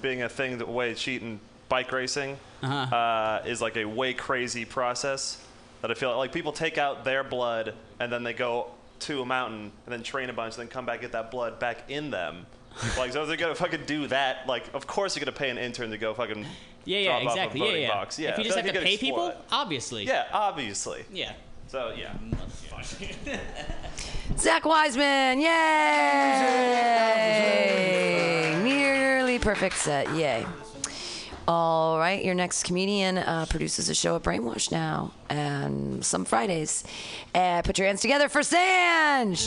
being a thing, the way cheating bike racing Uh-huh. uh, is like a way crazy process that I feel like people take out their blood and then they go to a mountain and then train a bunch and then come back get that blood back in them. <laughs> like, so if they're gonna fucking do that, like, of course you're gonna pay an intern to go fucking Yeah, yeah, drop off a exactly. Yeah, voting yeah. box. Yeah, If you just feel have to pay you could explore people, obviously. Yeah, obviously. Yeah. So yeah. <laughs> Zach Wiseman, yay! Nearly perfect set, yay. All right, your next comedian uh, produces a show at Brainwash now, and some Fridays. Uh, put your hands together for Sanj!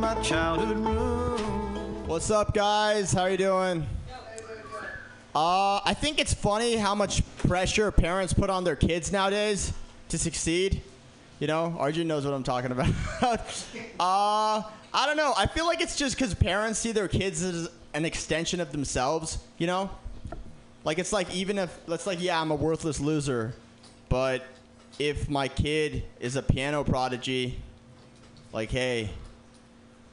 My childhood room. What's up, guys? How are you doing? Uh, I think it's funny how much pressure parents put on their kids nowadays to succeed. You know, Arjun knows what I'm talking <laughs> about. uh, I don't know. I feel like it's just because parents see their kids as an extension of themselves. You know, like it's like even if let's like yeah, I'm a worthless loser, but if my kid is a piano prodigy, like hey,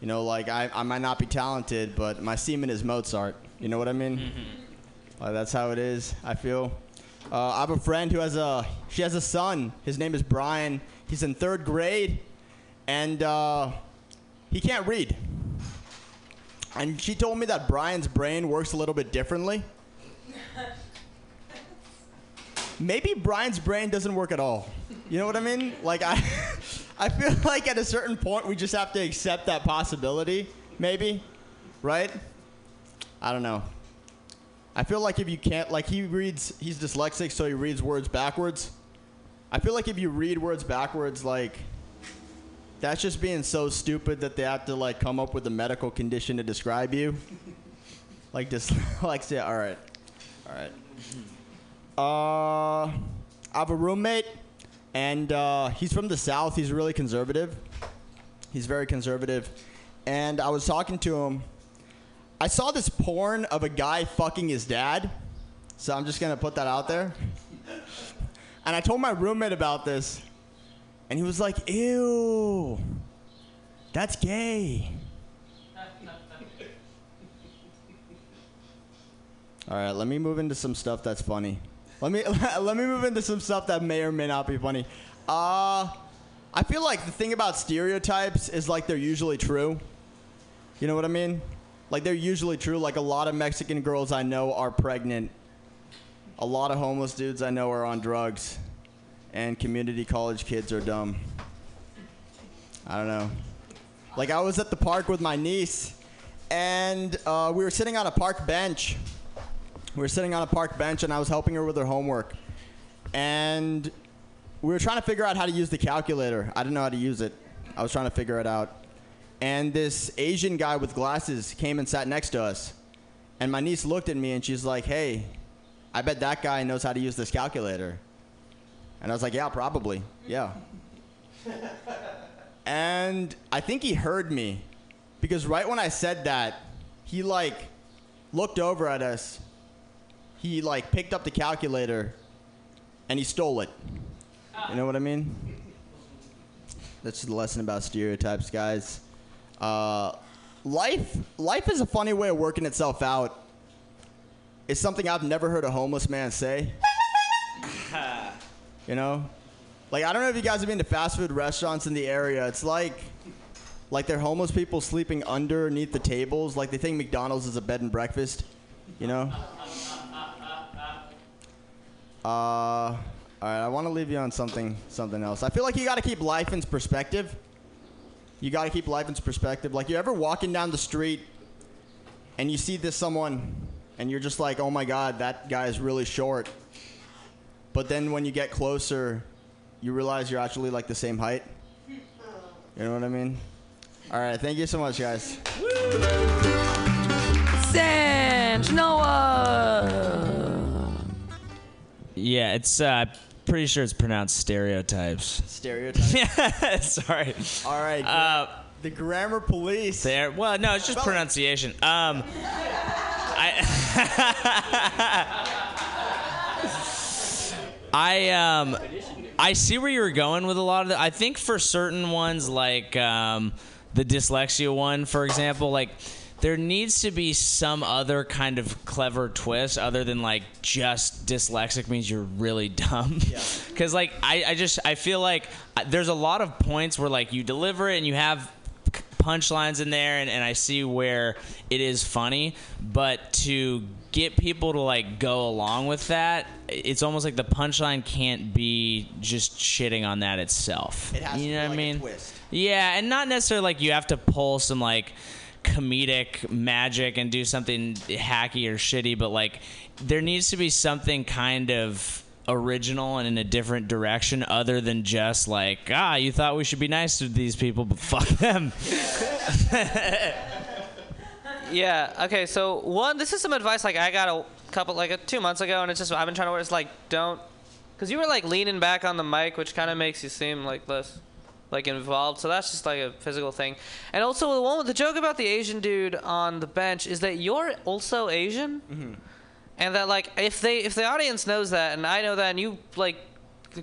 you know, like I, I might not be talented, but my semen is Mozart. You know what I mean? Like, that's how it is. I feel. Uh, I have a friend who has a she has a son. His name is Brian. He's in third grade, and uh, he can't read. And she told me that Brian's brain works a little bit differently. <laughs> Maybe Brian's brain doesn't work at all. You know what I mean? Like I, <laughs> I feel <laughs> like at a certain point we just have to accept that possibility. Maybe, right? I don't know. I feel like if you can't, like he reads, he's dyslexic, so he reads words backwards. I feel like if you read words backwards, like that's just being so stupid that they have to like come up with a medical condition to describe you. <laughs> like dyslexia. <laughs> All right, all right. Uh, I have a roommate, and uh, he's from the south. He's really conservative. He's very conservative, and I was talking to him. I saw this porn of a guy fucking his dad, so I'm just gonna put that out there. And I told my roommate about this, and he was like, "Ew, that's gay." All right, let me move into some stuff that's funny. Let me <laughs> let me move into some stuff that may or may not be funny. Uh, I feel like the thing about stereotypes is like they're usually true. You know what I mean? Like they're usually true. Like a lot of Mexican girls I know are pregnant. A lot of homeless dudes I know are on drugs, and community college kids are dumb. I don't know. Like I was at the park with my niece, and uh, we were sitting on a park bench. We were sitting on a park bench, and I was helping her with her homework. And we were trying to figure out how to use the calculator. I didn't know how to use it. I was trying to figure it out. And this Asian guy with glasses came and sat next to us. And my niece looked at me and she's like, hey, I bet that guy knows how to use this calculator. And I was like, yeah, probably. Yeah. <laughs> and I think he heard me because right when I said that, he like looked over at us he like picked up the calculator and he stole it. You know what I mean? That's the lesson about stereotypes, guys. Uh, life, life is a funny way of working itself out. It's something I've never heard a homeless man say. You know, like I don't know if you guys have been to fast food restaurants in the area. It's like, like they're homeless people sleeping underneath the tables. Like they think McDonald's is a bed and breakfast. You know. Uh, all right. I want to leave you on something, something else. I feel like you got to keep life in perspective. You got to keep life in perspective. Like you're ever walking down the street, and you see this someone, and you're just like, oh my god, that guy is really short. But then when you get closer, you realize you're actually like the same height. You know what I mean? All right. Thank you so much, guys. Sanj Noah. Yeah, it's uh, pretty sure it's pronounced stereotypes. Stereotypes. <laughs> yeah, <laughs> sorry. All right. Uh, the grammar police. There. Well, no, it's just pronunciation. Um, I. <laughs> I um, I see where you were going with a lot of. The, I think for certain ones, like um, the dyslexia one, for example, like there needs to be some other kind of clever twist other than like just dyslexic means you're really dumb. Because <laughs> like I, I just I feel like uh, there's a lot of points where like you deliver it and you have punchlines in there and, and I see where it is funny, but to get people to like go along with that, it's almost like the punchline can't be just shitting on that itself. It has you to know be what like I a mean? twist. Yeah, and not necessarily like you have to pull some like comedic magic and do something hacky or shitty, but like there needs to be something kind of original and in a different direction other than just like ah you thought we should be nice to these people but <laughs> fuck them <laughs> Yeah. Okay. So one, this is some advice like I got a couple like uh, two months ago, and it's just I've been trying to work. It's like don't, because you were like leaning back on the mic, which kind of makes you seem like less like involved. So that's just like a physical thing. And also the one with the joke about the Asian dude on the bench is that you're also Asian, Mm-hmm. and that like if they if the audience knows that, and I know that, and you like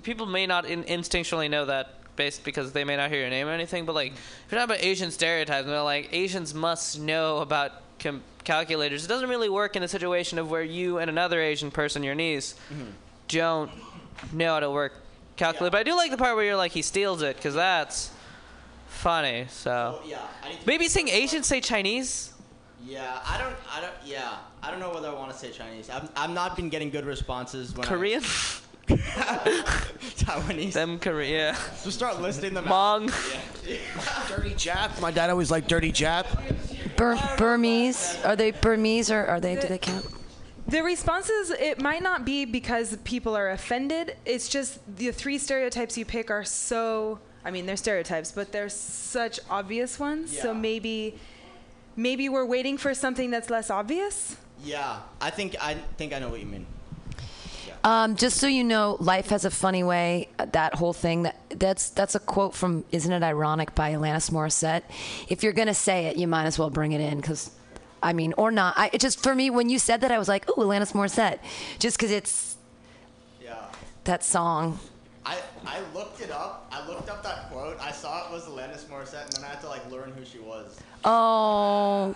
people may not in, instinctually know that based because they may not hear your name or anything but like if you're talking about asian stereotypes they're like asians must know about com- calculators it doesn't really work in a situation of where you and another asian person your niece don't know how to work calculator but i do like the part where you're like he steals it because that's funny so oh, yeah, I need to maybe saying asian say chinese Yeah, I don't, I don't, yeah, I don't know whether I want to say Chinese. I've, I've not been getting good responses when korean <laughs> Taiwanese. them korea Just start listing them. Mong. Dirty Jap. My dad always liked Dirty Jap. Bur- Burmese. Are they Burmese or are they? Do they count? The responses, it might not be because people are offended. It's just the three stereotypes you pick are so, I mean, they're stereotypes, but they're such obvious ones. So maybe, maybe we're waiting for something that's less obvious. Yeah, I think I think I know what you mean. Um, just so you know, life has a funny way. uh, That whole thing. That that's that's a quote from "Isn't It Ironic" by Alanis Morissette. If you're gonna say it, you might as well bring it in because, I mean, or not. I it just for me when you said that, I was like, "Ooh, Alanis Morissette," just because it's Yeah. that song. I, I looked it up. I looked up that quote. I saw it was Alanis Morissette, and then I had to like learn who she was. Oh,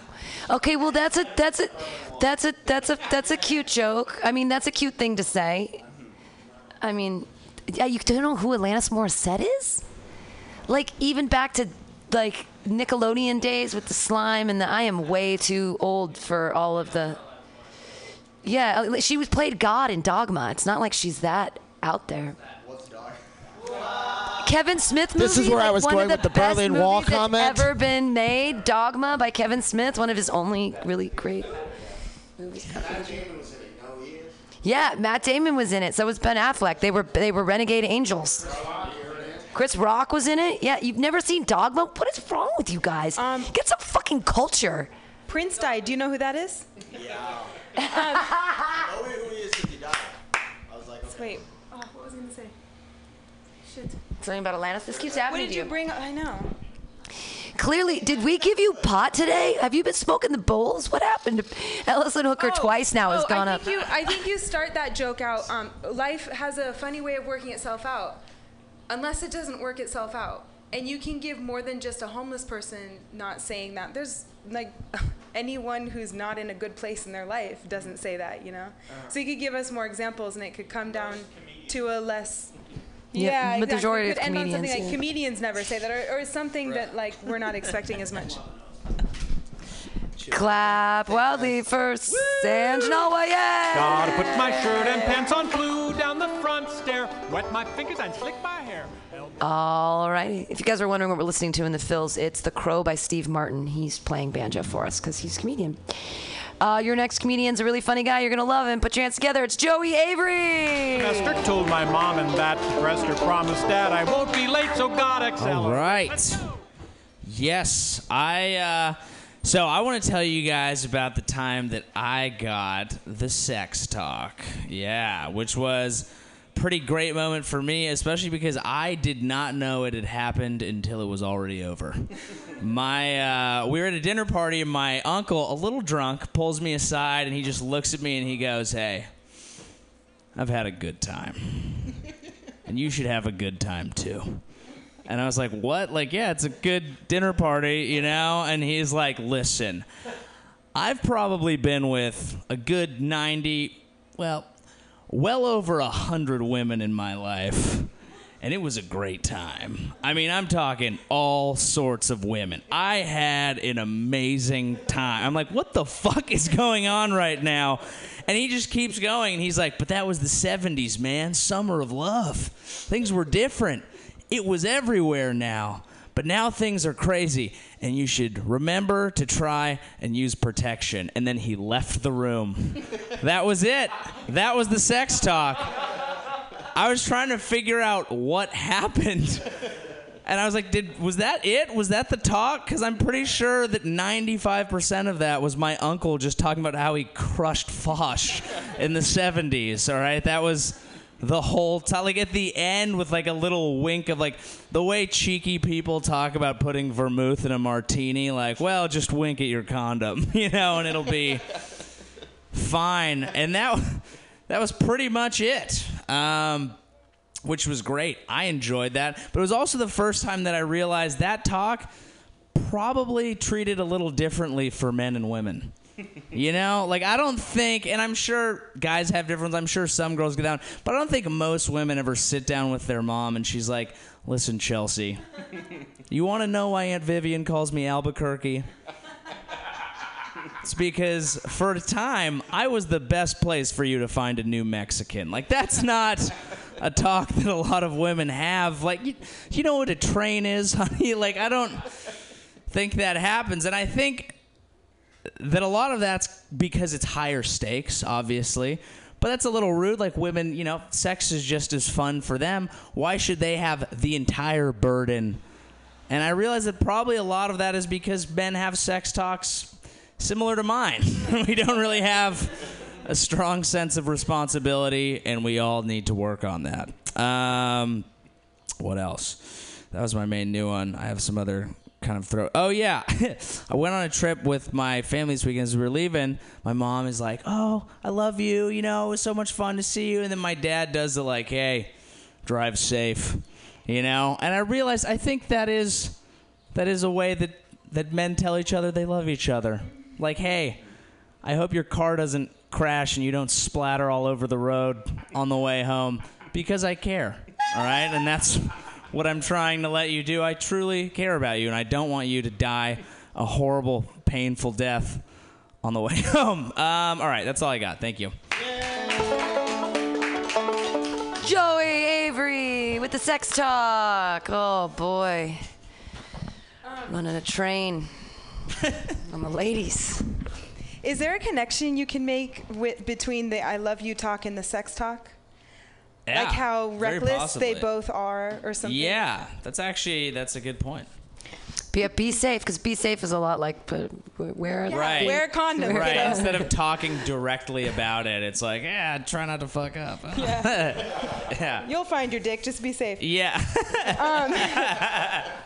okay. Well, that's a that's a that's a that's a that's a cute joke. I mean, that's a cute thing to say. I mean, yeah, you don't know who Alanis Morissette is? Like even back to like Nickelodeon days with the slime and the. I am way too old for all of the. Yeah, uh, she was played God in Dogma. It's not like she's that out there. Kevin Smith movie. This is where I was going the with the Berlin Wall movies that's comment. Ever been made? Dogma by Kevin Smith, one of his only really great movies. Yeah, Matt Damon was in it. So was Ben Affleck. They were they were renegade angels. Chris Rock was in it. Yeah, you've never seen Dogma? What is wrong with you guys? Get some fucking culture. Prince died. Do you know who that is? <laughs> Yeah. know who he is because he died. I was like, okay. Wait. Oh, what was I gonna say? Shit. Something about Atlantis. This keeps happening What did to you bring? I know. Clearly, did we give you pot today? Have you been smoking the bowls? What happened? Ellison Hooker twice now has oh, gone I up. You, I think you start that joke out. Um, life has a funny way of working itself out, unless it doesn't work itself out. And you can give more than just a homeless person not saying that. There's like <laughs> anyone who's not in a good place in their life doesn't say that, you know. Uh-huh. So you could give us more examples, and it could come down to a less. Yeah, Yeah, the exactly. majority It of could end on something comedians, like yeah. comedians never say that, or, or something that like we're not expecting as much. <laughs> Clap wildly for San Genoa, yay! Gotta put my shirt and pants on, flew down the front stair, wet my fingers and slick my hair. All righty. If you guys are wondering what we're listening to in the fills, it's The Crow by Steve Martin. He's playing banjo for us because he's a comedian. Uh, your next comedian's a really funny guy. You're going to love him. Put your hands together. It's Joey Avery. Esther told my mom and that rest her promised dad I won't be late, so God accelerate. All right. Yes, I. Uh, so I want to tell you guys about the time that I got the sex talk. Yeah, which was pretty great moment for me, especially because I did not know it had happened until it was already over. <laughs> my uh, we were at a dinner party and my uncle, a little drunk, pulls me aside and he just looks at me and he goes, "Hey, I've had a good time, and you should have a good time too." And I was like, "What? Like, yeah, it's a good dinner party, you know?" And he's like, "Listen, I've probably been with a good 90, well, well over a 100 women in my life." And it was a great time. I mean, I'm talking all sorts of women. I had an amazing time. I'm like, what the fuck is going on right now? And he just keeps going. And he's like, but that was the 70s, man. Summer of love. Things were different. It was everywhere now. But now things are crazy, and you should remember to try and use protection. And then he left the room. <laughs> that was it. That was the sex talk. I was trying to figure out what happened. And I was like, "Did was that it? Was that the talk?" Because I'm pretty sure that 95% of that was my uncle just talking about how he crushed Foch in the 70s. All right, that was the whole time. Like at the end, with like a little wink of like the way cheeky people talk about putting vermouth in a martini. Like, well, just wink at your condom, <laughs> you know, and it'll be fine. And that that was pretty much it. Um, which was great. I enjoyed that. But it was also the first time that I realized that talk probably treated a little differently for men and women. You know, like I don't think, and I'm sure guys have different. I'm sure some girls get down, but I don't think most women ever sit down with their mom and she's like, "Listen, Chelsea, you want to know why Aunt Vivian calls me Albuquerque? It's because for a time I was the best place for you to find a new Mexican. Like that's not a talk that a lot of women have. Like you, you know what a train is, honey? <laughs> Like I don't think that happens, and I think that a lot of that's because it's higher stakes, obviously. But that's a little rude. Like women, you know, sex is just as fun for them. Why should they have the entire burden? And I realize that probably a lot of that is because men have sex talks similar to mine. <laughs> we don't really have a strong sense of responsibility, and we all need to work on that. Um, what else? That was my main new one. I have some other kind of throw. Oh yeah, <laughs> I went on a trip with my family this weekend. As we were leaving, my mom is like, "Oh, I love you. You know, it was so much fun to see you." And then my dad does the like, "Hey, drive safe," you know. And I realized I think that is that is a way that that men tell each other they love each other. Like, "Hey, I hope your car doesn't crash and you don't splatter all over the road on the way home because I care." All right, and that's what I'm trying to let you do. I truly care about you, and I don't want you to die a horrible, painful death on the way <laughs> home. Um, all right, that's all I got. Thank you. Joey Avery with the sex talk. Oh boy. Running a train <laughs> on the ladies. Is there a connection you can make with, between the I love you talk and the sex talk? Yeah, like how reckless they both are or something? Yeah, that's actually that's a good point. Be, be safe, because be safe is a lot like put, wear right. wear a condom, Right. kiddo. Instead of <laughs> talking directly about it, it's like, yeah, try not to fuck up. yeah. <laughs> You'll find your dick, just be safe. Yeah. <laughs> um,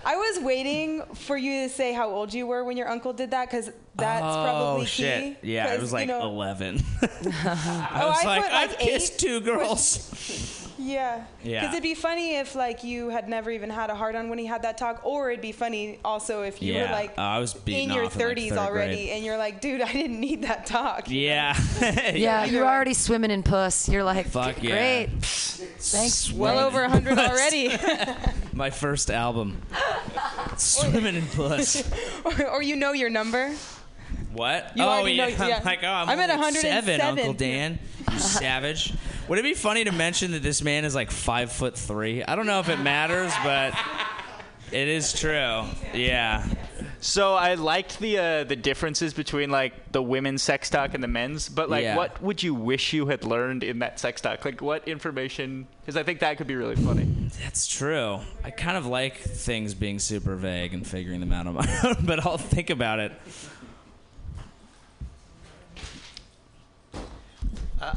I was waiting for you to say how old you were when your uncle did that because that's oh probably shit! key. Yeah, it 'cause, was you like know- eleven. I Oh, was I like, put, I've like, kissed two girls. Yeah. Yeah. Because it'd be funny if like you had never even had a hard on when he had that talk, or it'd be funny also if you yeah, were like uh, I was in your off in, like, 30s already, grade. and you're like, dude, I didn't need that talk. Yeah. <laughs> <laughs> Yeah, you're already swimming in puss. You're like, Fuck yeah. great. Thanks. Well over 100 already. <laughs> My first album. Swimming in puss. or, or you know your number. What? You oh already yeah. know- yeah. I'm like, oh, I'm, I'm at only 107. Uncle Dan. You savage. Would it be funny to mention that this man is like five foot three? I don't know if it matters, but it is true. Yeah. So I liked the uh, the differences between like the women's sex talk and the men's, but like, Yeah. what would you wish you had learned in that sex talk? Like, what information? Because I think that could be really funny. That's true. I kind of like things being super vague and figuring them out on my <laughs> own, but I'll think about it.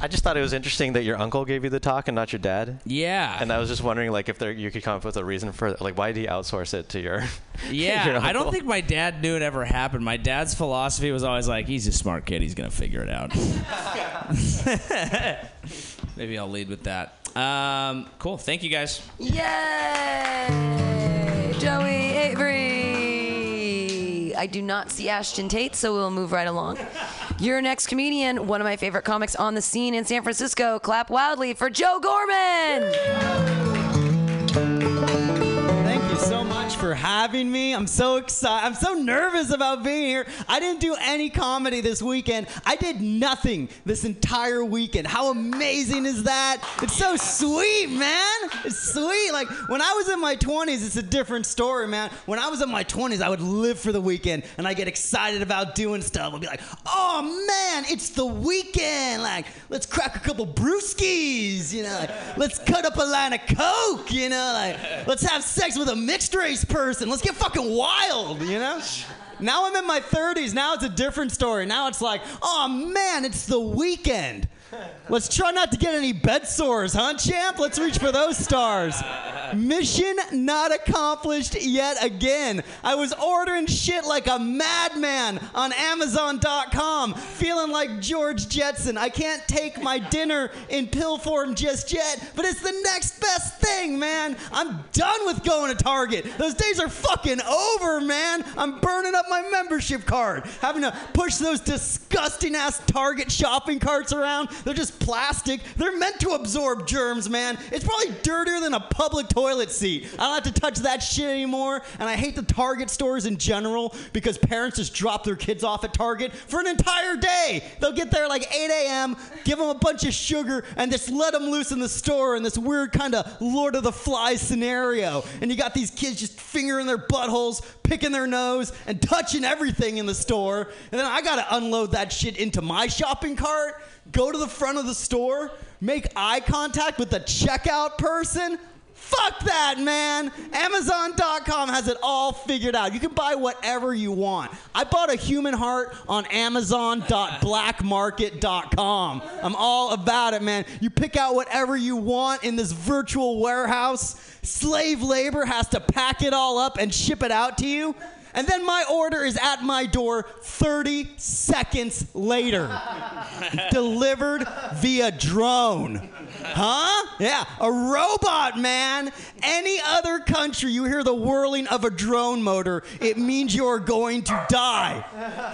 I just thought it was interesting that your uncle gave you the talk and not your dad. Yeah. And I was just wondering, like, if there you could come up with a reason for, like, why did he outsource it to your? <laughs> Yeah, your I don't think my dad knew it ever happened. My dad's philosophy was always like, he's a smart kid, he's gonna figure it out. <laughs> Maybe I'll lead with that. Um, cool. Thank you guys. Yay! Joey Avery. I do not see Ashton Tate, so we'll move right along. Your next comedian, one of my favorite comics on the scene in San Francisco. Clap wildly for Joe Gorman. For having me. I'm so excited. I'm so nervous about being here. I didn't do any comedy this weekend. I did nothing this entire weekend. How amazing is that? It's so sweet, man. It's sweet. Like when I was in my 20s, it's a different story, man. When I was in my 20s, I would live for the weekend and I get excited about doing stuff. I'd be like, "Oh man, it's the weekend. Like, let's crack a couple brewskis, you know. Like, let's cut up a line of coke, you know. Like, let's have sex with a mixed race person. Let's get fucking wild, you know? Now I'm in my 30s. Now it's a different story. Now it's like, oh man, it's the weekend. Let's try not to get any bed sores, huh, champ? Let's reach for those stars. Mission not accomplished yet again. I was ordering shit like a madman on Amazon.com, feeling like George Jetson. I can't take my dinner in pill form just yet, but it's the next best thing, man. I'm done with going to Target. Those days are fucking over, man. I'm burning up my membership card, having to push those disgusting ass Target shopping carts around. They're just plastic. They're meant to absorb germs, man. It's probably dirtier than a public toilet seat. I don't have to touch that shit anymore. And I hate the Target stores in general because parents just drop their kids off at Target for an entire day. They'll get there like 8 a.m., give them a bunch of sugar, and just let them loose in the store in this weird kind of Lord of the Flies scenario. And you got these kids just fingering their buttholes, picking their nose, and touching everything in the store. And then I gotta unload that shit into my shopping cart, go to the front of the store, make eye contact with the checkout person. Fuck that, man. Amazon.com has it all figured out. You can buy whatever you want. I bought a human heart on Amazon.blackmarket.com. I'm all about it, man. You pick out whatever you want in this virtual warehouse. Slave labor has to pack it all up and ship it out to you. And then my order is at my door 30 seconds later. <laughs> Delivered via drone. Huh? Yeah, a robot, man. Any other country, you hear the whirling of a drone motor, it means you're going to die.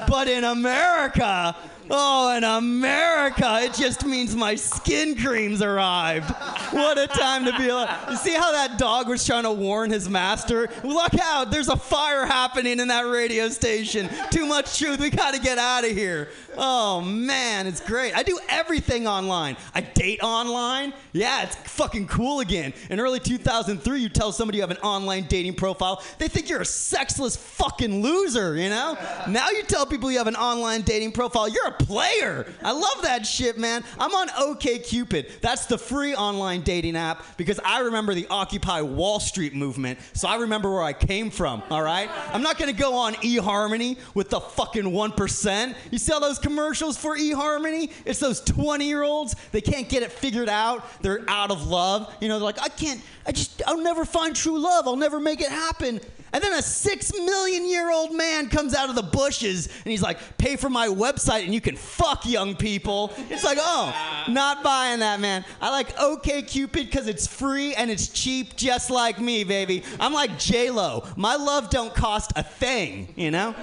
But in America, oh, in America, it just means my skin cream's arrived. What a time to be alive. You see how that dog was trying to warn his master? Look out, there's a fire happening in that radio station. Too much truth, we gotta get out of here. Oh man, it's great. I do everything online. I date online. Yeah, it's fucking cool again. In early 2003, you tell somebody you have an online dating profile, they think you're a sexless fucking loser, you know? Now you tell people you have an online dating profile, you're a player. I love that shit, man. I'm on OKCupid. That's the free online dating app because I remember the Occupy Wall Street movement, so I remember where I came from, all right? I'm not gonna go on eHarmony with the fucking 1%. You see all those commercials for eHarmony? It's those 20 year olds, they can't get it figured out. They're out of love. You know, they're like, I can't, I just, I'll never find true love. I'll never make it happen. And then a six million year old man comes out of the bushes and he's like, pay for my website and you can fuck young people. It's like, oh, not buying that, man. I like OK Cupid because it's free and it's cheap, just like me, baby. I'm like J Lo. My love don't cost a thing, you know.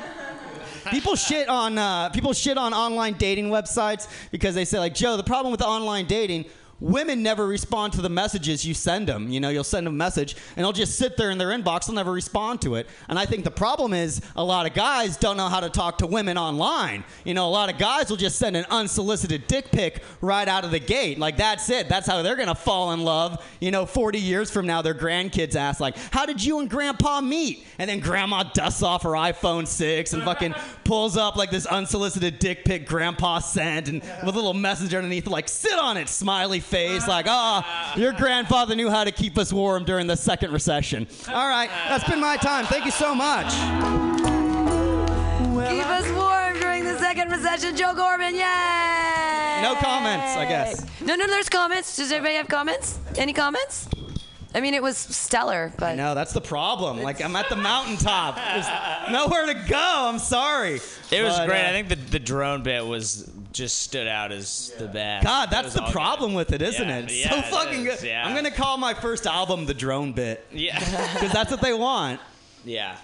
People shit on uh, people shit on online dating websites because they say like Joe. The problem with online dating. Women never respond to the messages you send them. You know, you'll send them a message and they'll just sit there in their inbox. They'll never respond to it. And I think the problem is a lot of guys don't know how to talk to women online. You know, a lot of guys will just send an unsolicited dick pic right out of the gate. Like, that's it. That's how they're going to fall in love. You know, 40 years from now, their grandkids ask, like, how did you and grandpa meet? And then grandma dusts off her iPhone 6 and fucking <laughs> pulls up like this unsolicited dick pic grandpa sent and with a little message underneath, like, sit on it, smiley face, like, ah, your grandfather knew how to keep us warm during the second recession. All right, that's been my time. Thank you so much. Keep us warm during the second recession, Joe Gorman. Yay! No comments, I guess. No, no, there's comments. Does everybody have comments? Any comments? I mean, it was stellar, but No, that's the problem. Like, I'm at the mountaintop. There's nowhere to go. I'm sorry. It was But, great. uh, I think the, the drone bit was just stood out as the best. God, that's was the all good. problem with it, isn't Yeah, it? yeah, so it fucking is, good. yeah. I'm gonna call my first album the drone bit. Yeah. <laughs> Because that's what they want. Yeah.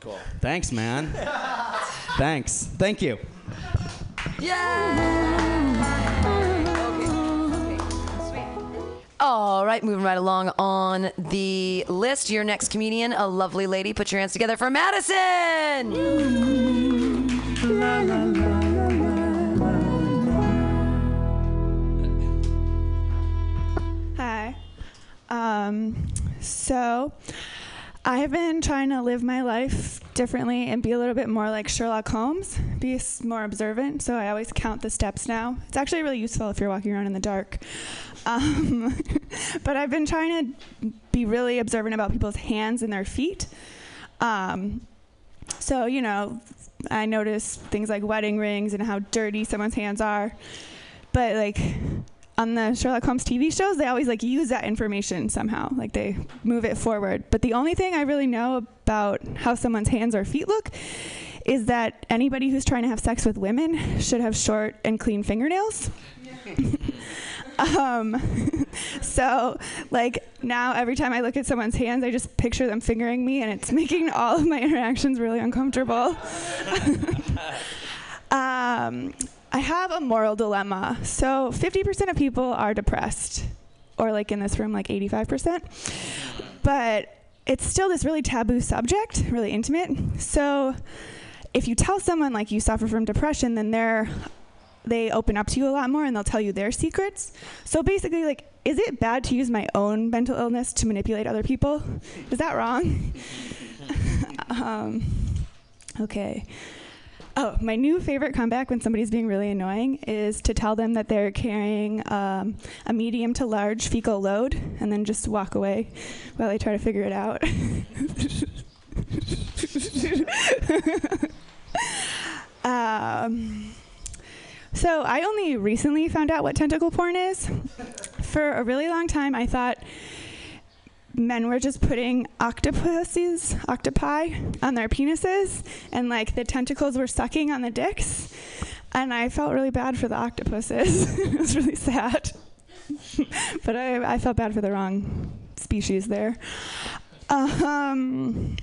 Cool. Thanks, man. <laughs> Thanks. Thank you. Yeah. All right, moving right along on the list. Your next comedian, a lovely lady. Put your hands together for Madison. Um, so, I have been trying to live my life differently and be a little bit more like Sherlock Holmes, be more observant. So, I always count the steps now. It's actually really useful if you're walking around in the dark. <laughs> Um, but I've been trying to be really observant about people's hands and their feet. Um, so, you know, I notice things like wedding rings and how dirty someone's hands are. But, like, on the Sherlock Holmes TV shows, they always like use that information somehow. Like they move it forward. But the only thing I really know about how someone's hands or feet look is that anybody who's trying to have sex with women should have short and clean fingernails. <laughs> um, <laughs> so, like now, every time I look at someone's hands, I just picture them fingering me, and it's <laughs> making all of my interactions really uncomfortable. um, I have a moral dilemma. So, 50% of people are depressed, or like in this room, like 85%. But it's still this really taboo subject, really intimate. So, if you tell someone like you suffer from depression, then they're they open up to you a lot more and they'll tell you their secrets. So basically, like, is it bad to use my own mental illness to manipulate other people? Is that wrong? <laughs> um, okay. Oh, my new favorite comeback when somebody's being really annoying is to tell them that they're carrying um, a medium to large fecal load and then just walk away while they try to figure it out. <laughs> um, so I only recently found out what tentacle porn is. For a really long time, I thought men were just putting octopuses, octopi, on their penises, and like the tentacles were sucking on the dicks. And I felt really bad for the octopuses. <laughs> it was really sad. <laughs> but I, I felt bad for the wrong species there. Um,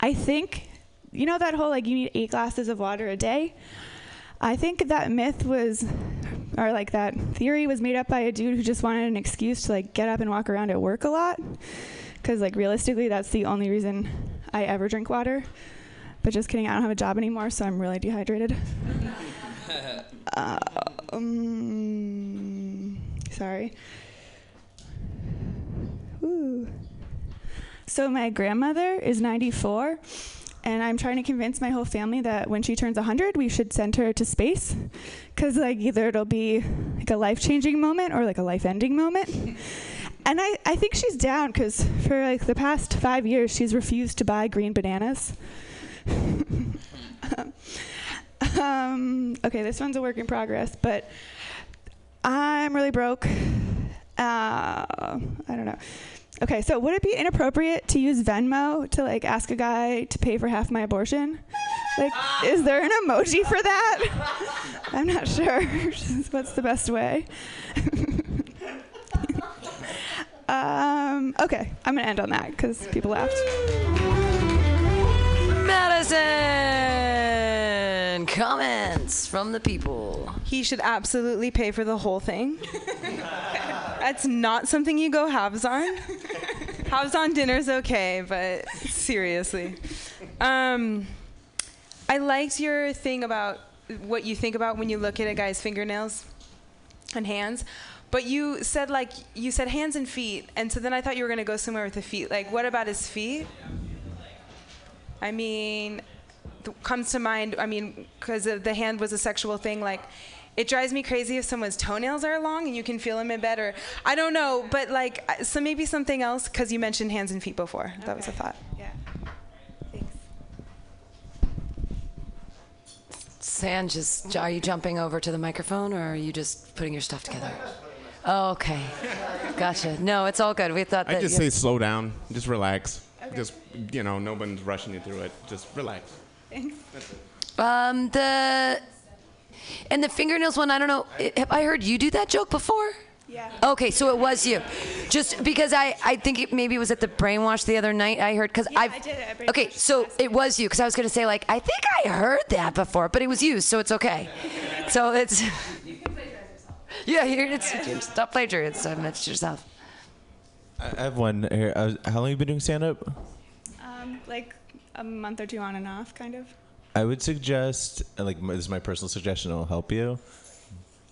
I think, you know, that whole like you need eight glasses of water a day? I think that myth was, or like that theory was made up by a dude who just wanted an excuse to like get up and walk around at work a lot. Because like realistically, that's the only reason I ever drink water. But just kidding, I don't have a job anymore, so I'm really dehydrated. Uh, um, sorry. Ooh. So my grandmother is 94 and I'm trying to convince my whole family that when she turns 100, we should send her to space cuz like either it'll be like a life-changing moment or like a life-ending moment. <laughs> And I, I think she's down cuz for like the past 5 years she's refused to buy green bananas. <laughs> um, okay, this one's a work in progress, but I'm really broke. Uh, I don't know. Okay, so would it be inappropriate to use Venmo to like ask a guy to pay for half my abortion? Like, is there an emoji for that? <laughs> I'm not sure. <laughs> What's the best way? <laughs> um, okay, I'm gonna end on that because people laughed. Madison! Comments from the people. He should absolutely pay for the whole thing. That's not something you go halves on. <laughs> halves on dinner's okay, but seriously. Um, I liked your thing about what you think about when you look at a guy's fingernails and hands. But you said like you said hands and feet, and so then I thought you were gonna go somewhere with the feet. Like, what about his feet? I mean, th- comes to mind. I mean, because the hand was a sexual thing. Like, it drives me crazy if someone's toenails are long and you can feel them in bed, or I don't know. But like, so maybe something else because you mentioned hands and feet before. That was a thought. Yeah. Thanks. San, just are you jumping over to the microphone or are you just putting your stuff together? Oh, okay. Gotcha. No, it's all good. We thought that I just you- say slow down. Just relax. Just you know, no one's rushing you through it. Just relax. Thanks. Um, the and the fingernails one. I don't know. Have I heard you do that joke before? Yeah. Okay, so it was you. Just because I, I think it maybe was at the brainwash the other night. I heard because Yeah, I've I did it at okay, so it was you because I was gonna say like I think I heard that before, but it was you, so it's okay. So it's you can play dress <laughs> yourself. yeah, here it's, it's stop plagiarizing. It's yourself. I I have one here. Uh, how long have you been doing stand up? Um, like a month or two on and off, kind of. I would suggest, uh, like, this is my personal suggestion, it'll help you.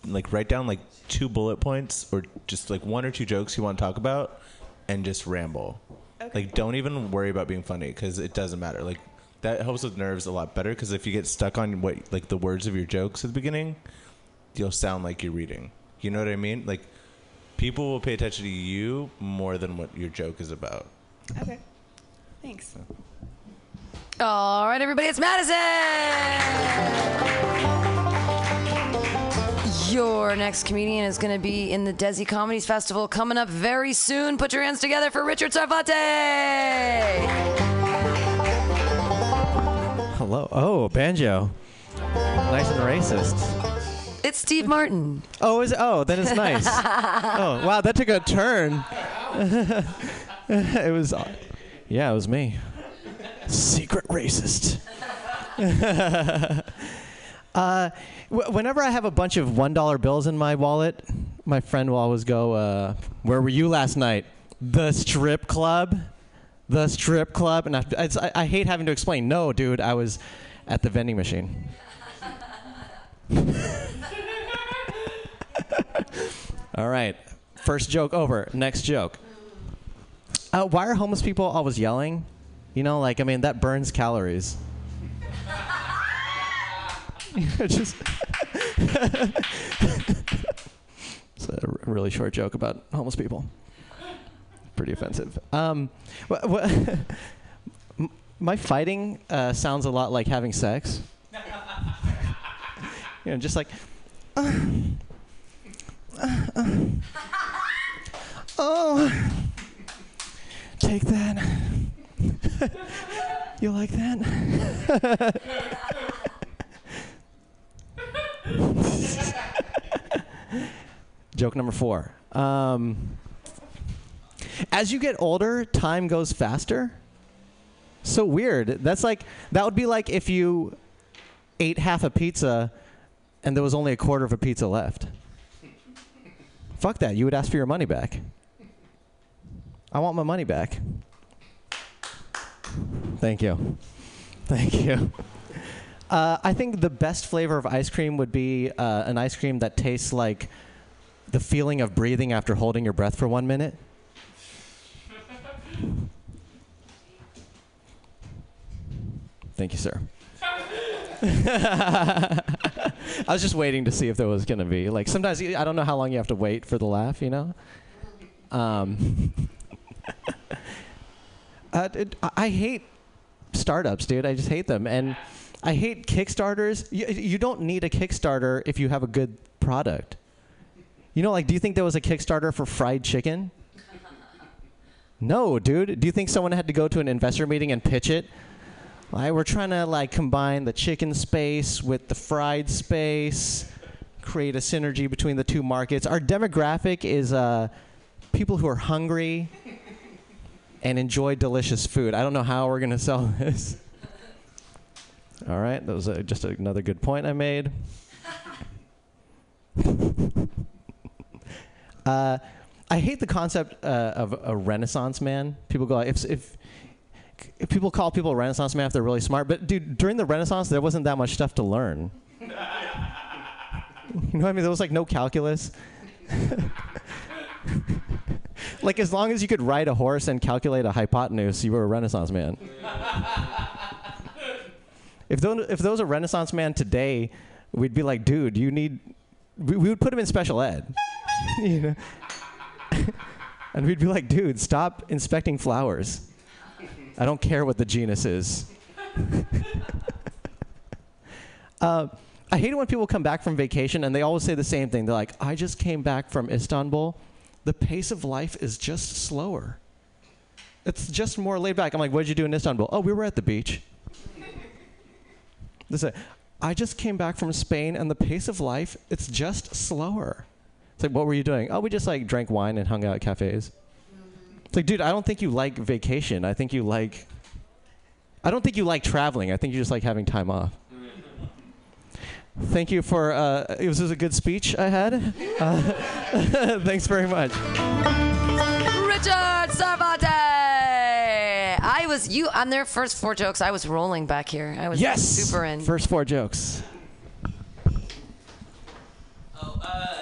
Like, write down like two bullet points or just like one or two jokes you want to talk about and just ramble. Okay. Like, don't even worry about being funny because it doesn't matter. Like, that helps with nerves a lot better because if you get stuck on what, like, the words of your jokes at the beginning, you'll sound like you're reading. You know what I mean? Like, people will pay attention to you more than what your joke is about. Okay. Thanks. All right, everybody, it's Madison. Your next comedian is going to be in the Desi Comedies Festival coming up very soon. Put your hands together for Richard Sarvate. Hello. Oh, banjo. Nice and racist. It's Steve Martin. Oh, is it? Oh, then it's nice. <laughs> oh, wow, that took a turn. <laughs> it was, yeah, it was me. Secret racist. <laughs> <laughs> uh, w- whenever I have a bunch of one dollar bills in my wallet, my friend will always go, uh, "Where were you last night? The strip club." The strip club, and I, it's, I, I hate having to explain. No, dude, I was at the vending machine. <laughs> All right. First joke over. Next joke. Uh, why are homeless people always yelling? You know, like, I mean, that burns calories. <laughs> Just. <laughs> it's a really short joke about homeless people. Pretty offensive. Um, <laughs> my fighting uh, sounds a lot like having sex. you know, just like. uh, <sighs> uh. <sighs> <sighs> Oh, take that. <laughs> you like that? <laughs> Joke number four. Um, as you get older, time goes faster. So weird. That's like that would be like if you ate half a pizza and there was only a quarter of a pizza left. Fuck that. You would ask for your money back. I want my money back. Thank you. Thank you. Uh, I think the best flavor of ice cream would be uh, an ice cream that tastes like the feeling of breathing after holding your breath for one minute. Thank you, sir. <laughs> I was just waiting to see if there was going to be. Like, sometimes I don't know how long you have to wait for the laugh, you know? Um, <laughs> uh, it, I- hate startups, dude. I just hate them. And I hate Kickstarters. You, you don't need a Kickstarter if you have a good product. You know, like, do you think there was a Kickstarter for fried chicken? No, dude. Do you think someone had to go to an investor meeting and pitch it? Like, we're trying to like combine the chicken space with the fried space, create a synergy between the two markets. Our demographic is uh, people who are hungry and enjoy delicious food. I don't know how we're gonna sell <laughs> this. All right, that was just another good point I made. <laughs> uh, I hate the concept uh, of a Renaissance man. People go if if if people call people Renaissance man if they're really smart, but dude, during the Renaissance there wasn't that much stuff to learn. <laughs> you know what I mean? There was like no calculus. <laughs> like as long as you could ride a horse and calculate a hypotenuse, you were a Renaissance man. <laughs> if those, if was a Renaissance man today, we'd be like, dude, you need. We, we would put him in special ed. <laughs> you know? and we'd be like, dude, stop inspecting flowers. I don't care what the genus is. uh, I hate it when people come back from vacation and they always say the same thing. They're like, I just came back from Istanbul. The pace of life is just slower. It's just more laid back. I'm like, what did you do in Istanbul? Oh, we were at the beach. <laughs> I just came back from Spain and the pace of life, it's just slower. It's like, what were you doing? Oh, we just like drank wine and hung out at cafes. It's like, dude, I don't think you like vacation. I think you like. I don't think you like traveling. I think you just like having time off. Thank you for. Uh, it was, it was a good speech I had. Uh, <laughs> thanks very much. Richard Sarvate. I was you on their first four jokes. I was rolling back here. I was Yes. super in. First four jokes. Oh, uh,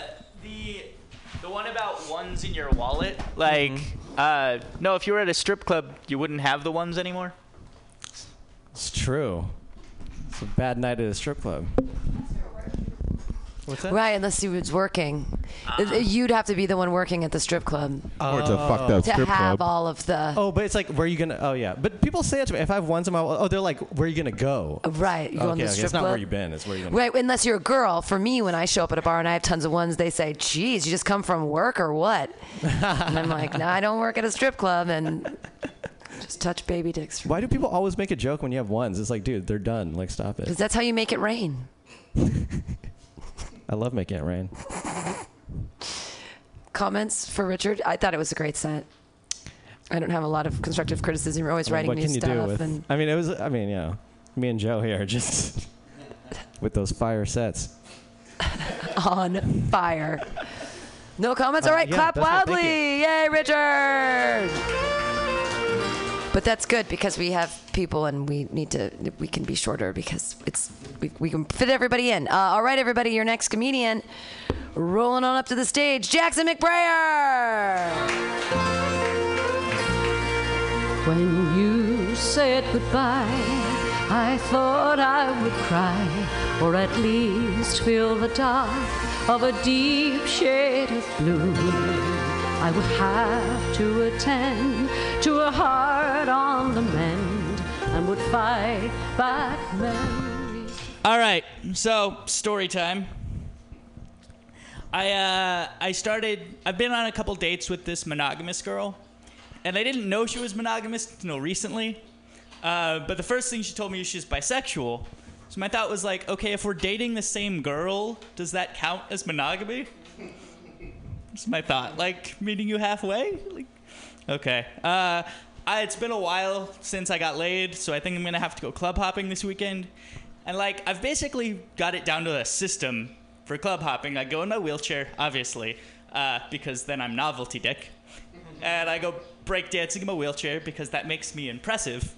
the the one about ones in your wallet, like, uh, no, if you were at a strip club, you wouldn't have the ones anymore. It's true. It's a bad night at a strip club. What's that? Right, unless he was working. Ah. Uh, you'd have to be the one working at the strip club. Or it's a fucked up to strip have club. all of the. Oh, but it's like, where are you gonna? Oh yeah, but people say that to me. If I have ones in my, oh, they're like, where are you gonna go? Right, you okay, go in the okay, strip it's not club. where you've been. It's where you're gonna. Right, unless you're a girl. For me, when I show up at a bar and I have tons of ones, they say, "Geez, you just come from work or what?" and I'm like, "No, I don't work at a strip club and just touch baby dicks." Why do people always make a joke when you have ones? It's like, dude, they're done. Like, stop it. Because that's how you make it rain. <laughs> I love making it rain. Comments for Richard? I thought it was a great set. I don't have a lot of constructive criticism. You're always I mean, writing what new can you stuff, do with? and I mean, it was. I mean, yeah, me and Joe here just <laughs> with those fire sets. <laughs> on fire. No comments? Uh, All right, yeah, clap that's right, thank loudly. Yay, Richard! But that's good because we have people and we need to, we can be shorter because it's, we, we can fit everybody in. Uh, all right, everybody, your next comedian rolling on up to the stage, Jackson McBrayer! When you said goodbye, I thought I would cry, or at least feel the dark of a deep shade of blue. I would have to attend to a heart on the mend and would fight back memories. All right, so story time. I uh, I started. I've been on a couple dates with this monogamous girl, and I didn't know she was monogamous until recently. Uh, but the first thing she told me is she's bisexual. So my thought was like, okay, if we're dating the same girl, does that count as monogamy? That's my thought. Like meeting you halfway. Like, okay. Uh, I, it's been a while since I got laid, so I think I'm gonna have to go club hopping this weekend. And like, I've basically got it down to a system for club hopping. I go in my wheelchair, obviously, uh, because then I'm novelty dick, and I go break dancing in my wheelchair because that makes me impressive.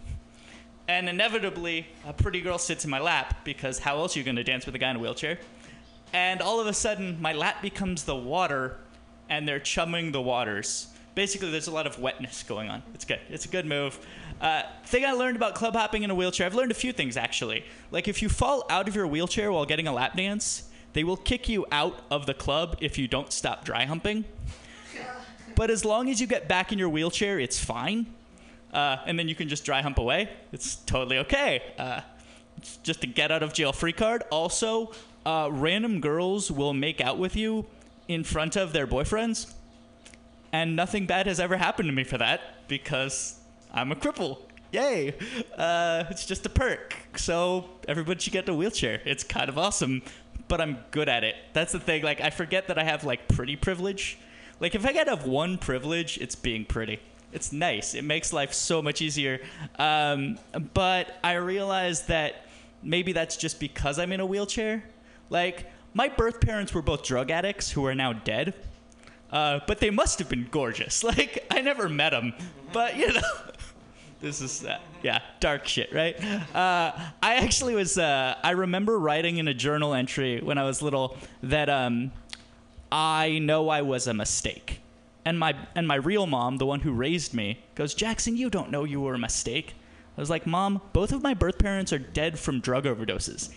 And inevitably, a pretty girl sits in my lap because how else are you gonna dance with a guy in a wheelchair? And all of a sudden, my lap becomes the water, and they're chumming the waters. Basically, there's a lot of wetness going on. It's good. It's a good move. Uh, thing I learned about club hopping in a wheelchair, I've learned a few things actually. Like if you fall out of your wheelchair while getting a lap dance, they will kick you out of the club if you don't stop dry humping. But as long as you get back in your wheelchair, it's fine. Uh, and then you can just dry hump away. It's totally okay. Uh, it's just a get out of jail free card. Also, uh, random girls will make out with you in front of their boyfriends. and nothing bad has ever happened to me for that because I'm a cripple. Yay! Uh, it's just a perk. So everybody should get a wheelchair. It's kind of awesome, but I'm good at it. That's the thing. Like I forget that I have like pretty privilege. Like if I could have one privilege, it's being pretty. It's nice. It makes life so much easier. Um, but I realize that maybe that's just because I'm in a wheelchair. Like my birth parents were both drug addicts who are now dead. Uh, but they must have been gorgeous. <laughs> Like I never met them, but you know, <laughs> this is uh, yeah dark shit, right? Uh, I actually was. Uh, I remember writing in a journal entry when I was little that um, I know I was a mistake, and my and my real mom, the one who raised me, goes, Jackson, you don't know you were a mistake. I was like, Mom, both of my birth parents are dead from drug overdoses.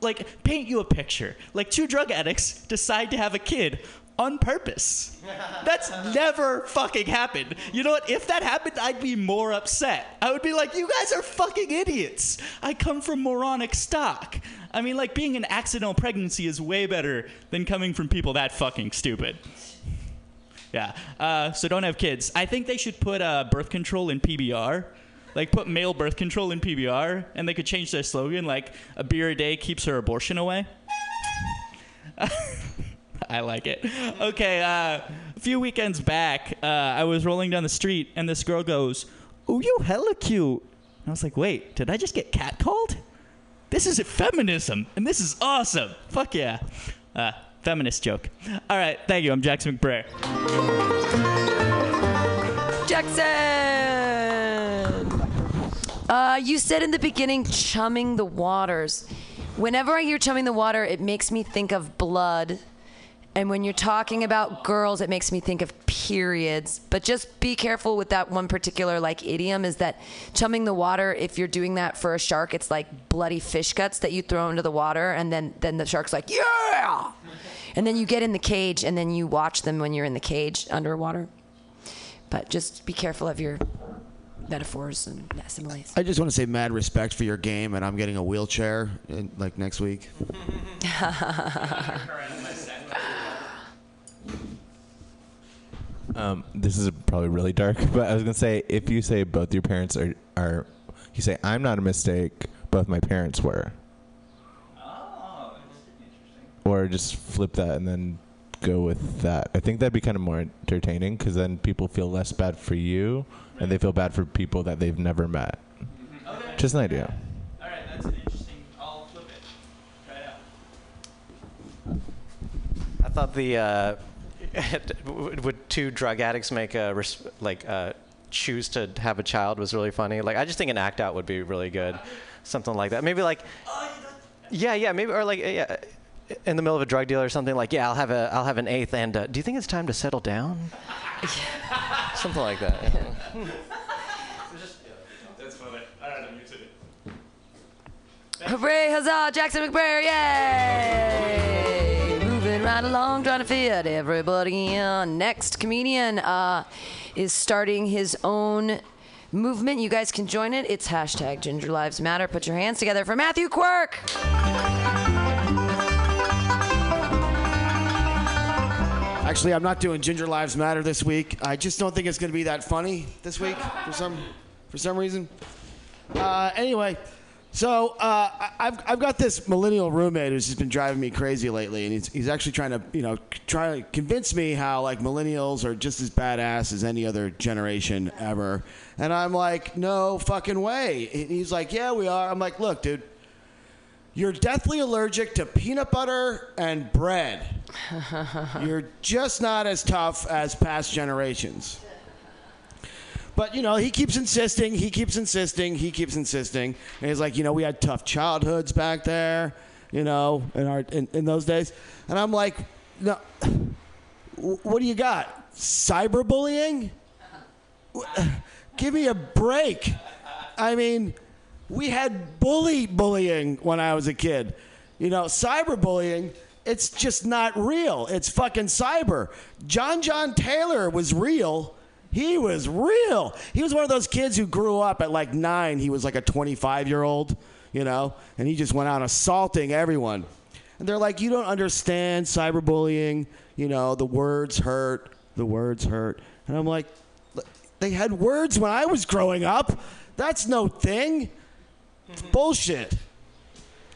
Like, paint you a picture. Like, two drug addicts decide to have a kid on purpose. That's <laughs> never fucking happened. You know what? If that happened, I'd be more upset. I would be like, you guys are fucking idiots. I come from moronic stock. I mean, like, being an accidental pregnancy is way better than coming from people that fucking stupid. Yeah. Uh, so don't have kids. I think they should put uh, birth control in PBR. Like put male birth control in PBR, and they could change their slogan like "a beer a day keeps her abortion away." <laughs> I like it. Okay, uh, a few weekends back, uh, I was rolling down the street, and this girl goes, "Oh, you hella cute." And I was like, "Wait, did I just get catcalled?" This is feminism, and this is awesome. Fuck yeah. Uh, feminist joke. All right, thank you. I'm Jackson McBrayer. Jackson! Uh, you said in the beginning, chumming the waters. Whenever I hear chumming the water, it makes me think of blood. And when you're talking about girls, it makes me think of periods. But just be careful with that one particular like idiom is that chumming the water, if you're doing that for a shark, it's like bloody fish guts that you throw into the water and then then the shark's like, "Yeah!" And then you get in the cage and then you watch them when you're in the cage underwater. But just be careful of your metaphors and similes. I just want to say mad respect for your game, and I'm getting a wheelchair in, like next week. <laughs> Um, this is probably really dark, <laughs> but I was gonna say if you say both your parents are are, you say I'm not a mistake, both my parents were. Oh, interesting. or just flip that and then go with that. I think that'd be kind of more entertaining because then people feel less bad for you, and they feel bad for people that they've never met. Just an idea. All right, that's an interesting. I'll flip it. Try it out. I thought the uh, <laughs> would two drug addicts make a res- like uh, choose to have a child was really funny. Like I just think an act out would be really good, something like that. Maybe like yeah, yeah, maybe or like yeah, in the middle of a drug deal or something like yeah, I'll have a I'll have an eighth. And uh, do you think it's time to settle down? Something like that. yeah. That's funny. All right, I'm using it. Hooray, huzzah, Jackson McBrayer, yay! Moving right along, trying to fit everybody in. Next comedian uh, is starting his own movement. You guys can join it. It's hashtag Ginger Lives Matter. Put your hands together for Matthew Quirk. Actually, I'm not doing Ginger Lives Matter this week. I just don't think it's going to be that funny this week for some for some reason. Uh, anyway, so uh, I've I've got this millennial roommate who's just been driving me crazy lately, and he's he's actually trying to you know try to convince me how like millennials are just as badass as any other generation ever, and I'm like, no fucking way. And he's like, yeah, we are. I'm like, look, dude. You're deathly allergic to peanut butter and bread. You're just not as tough as past generations. But you know, he keeps insisting, he keeps insisting, he keeps insisting. And he's like, you know, we had tough childhoods back there, you know, in our in, in those days. And I'm like, no what do you got? Cyberbullying? Give me a break. I mean, we had bully bullying when I was a kid. You know, cyberbullying, it's just not real. It's fucking cyber. John John Taylor was real. He was real. He was one of those kids who grew up at like nine. He was like a 25 year old, you know, and he just went out assaulting everyone. And they're like, you don't understand cyberbullying. You know, the words hurt. The words hurt. And I'm like, they had words when I was growing up. That's no thing. It's mm-hmm. bullshit.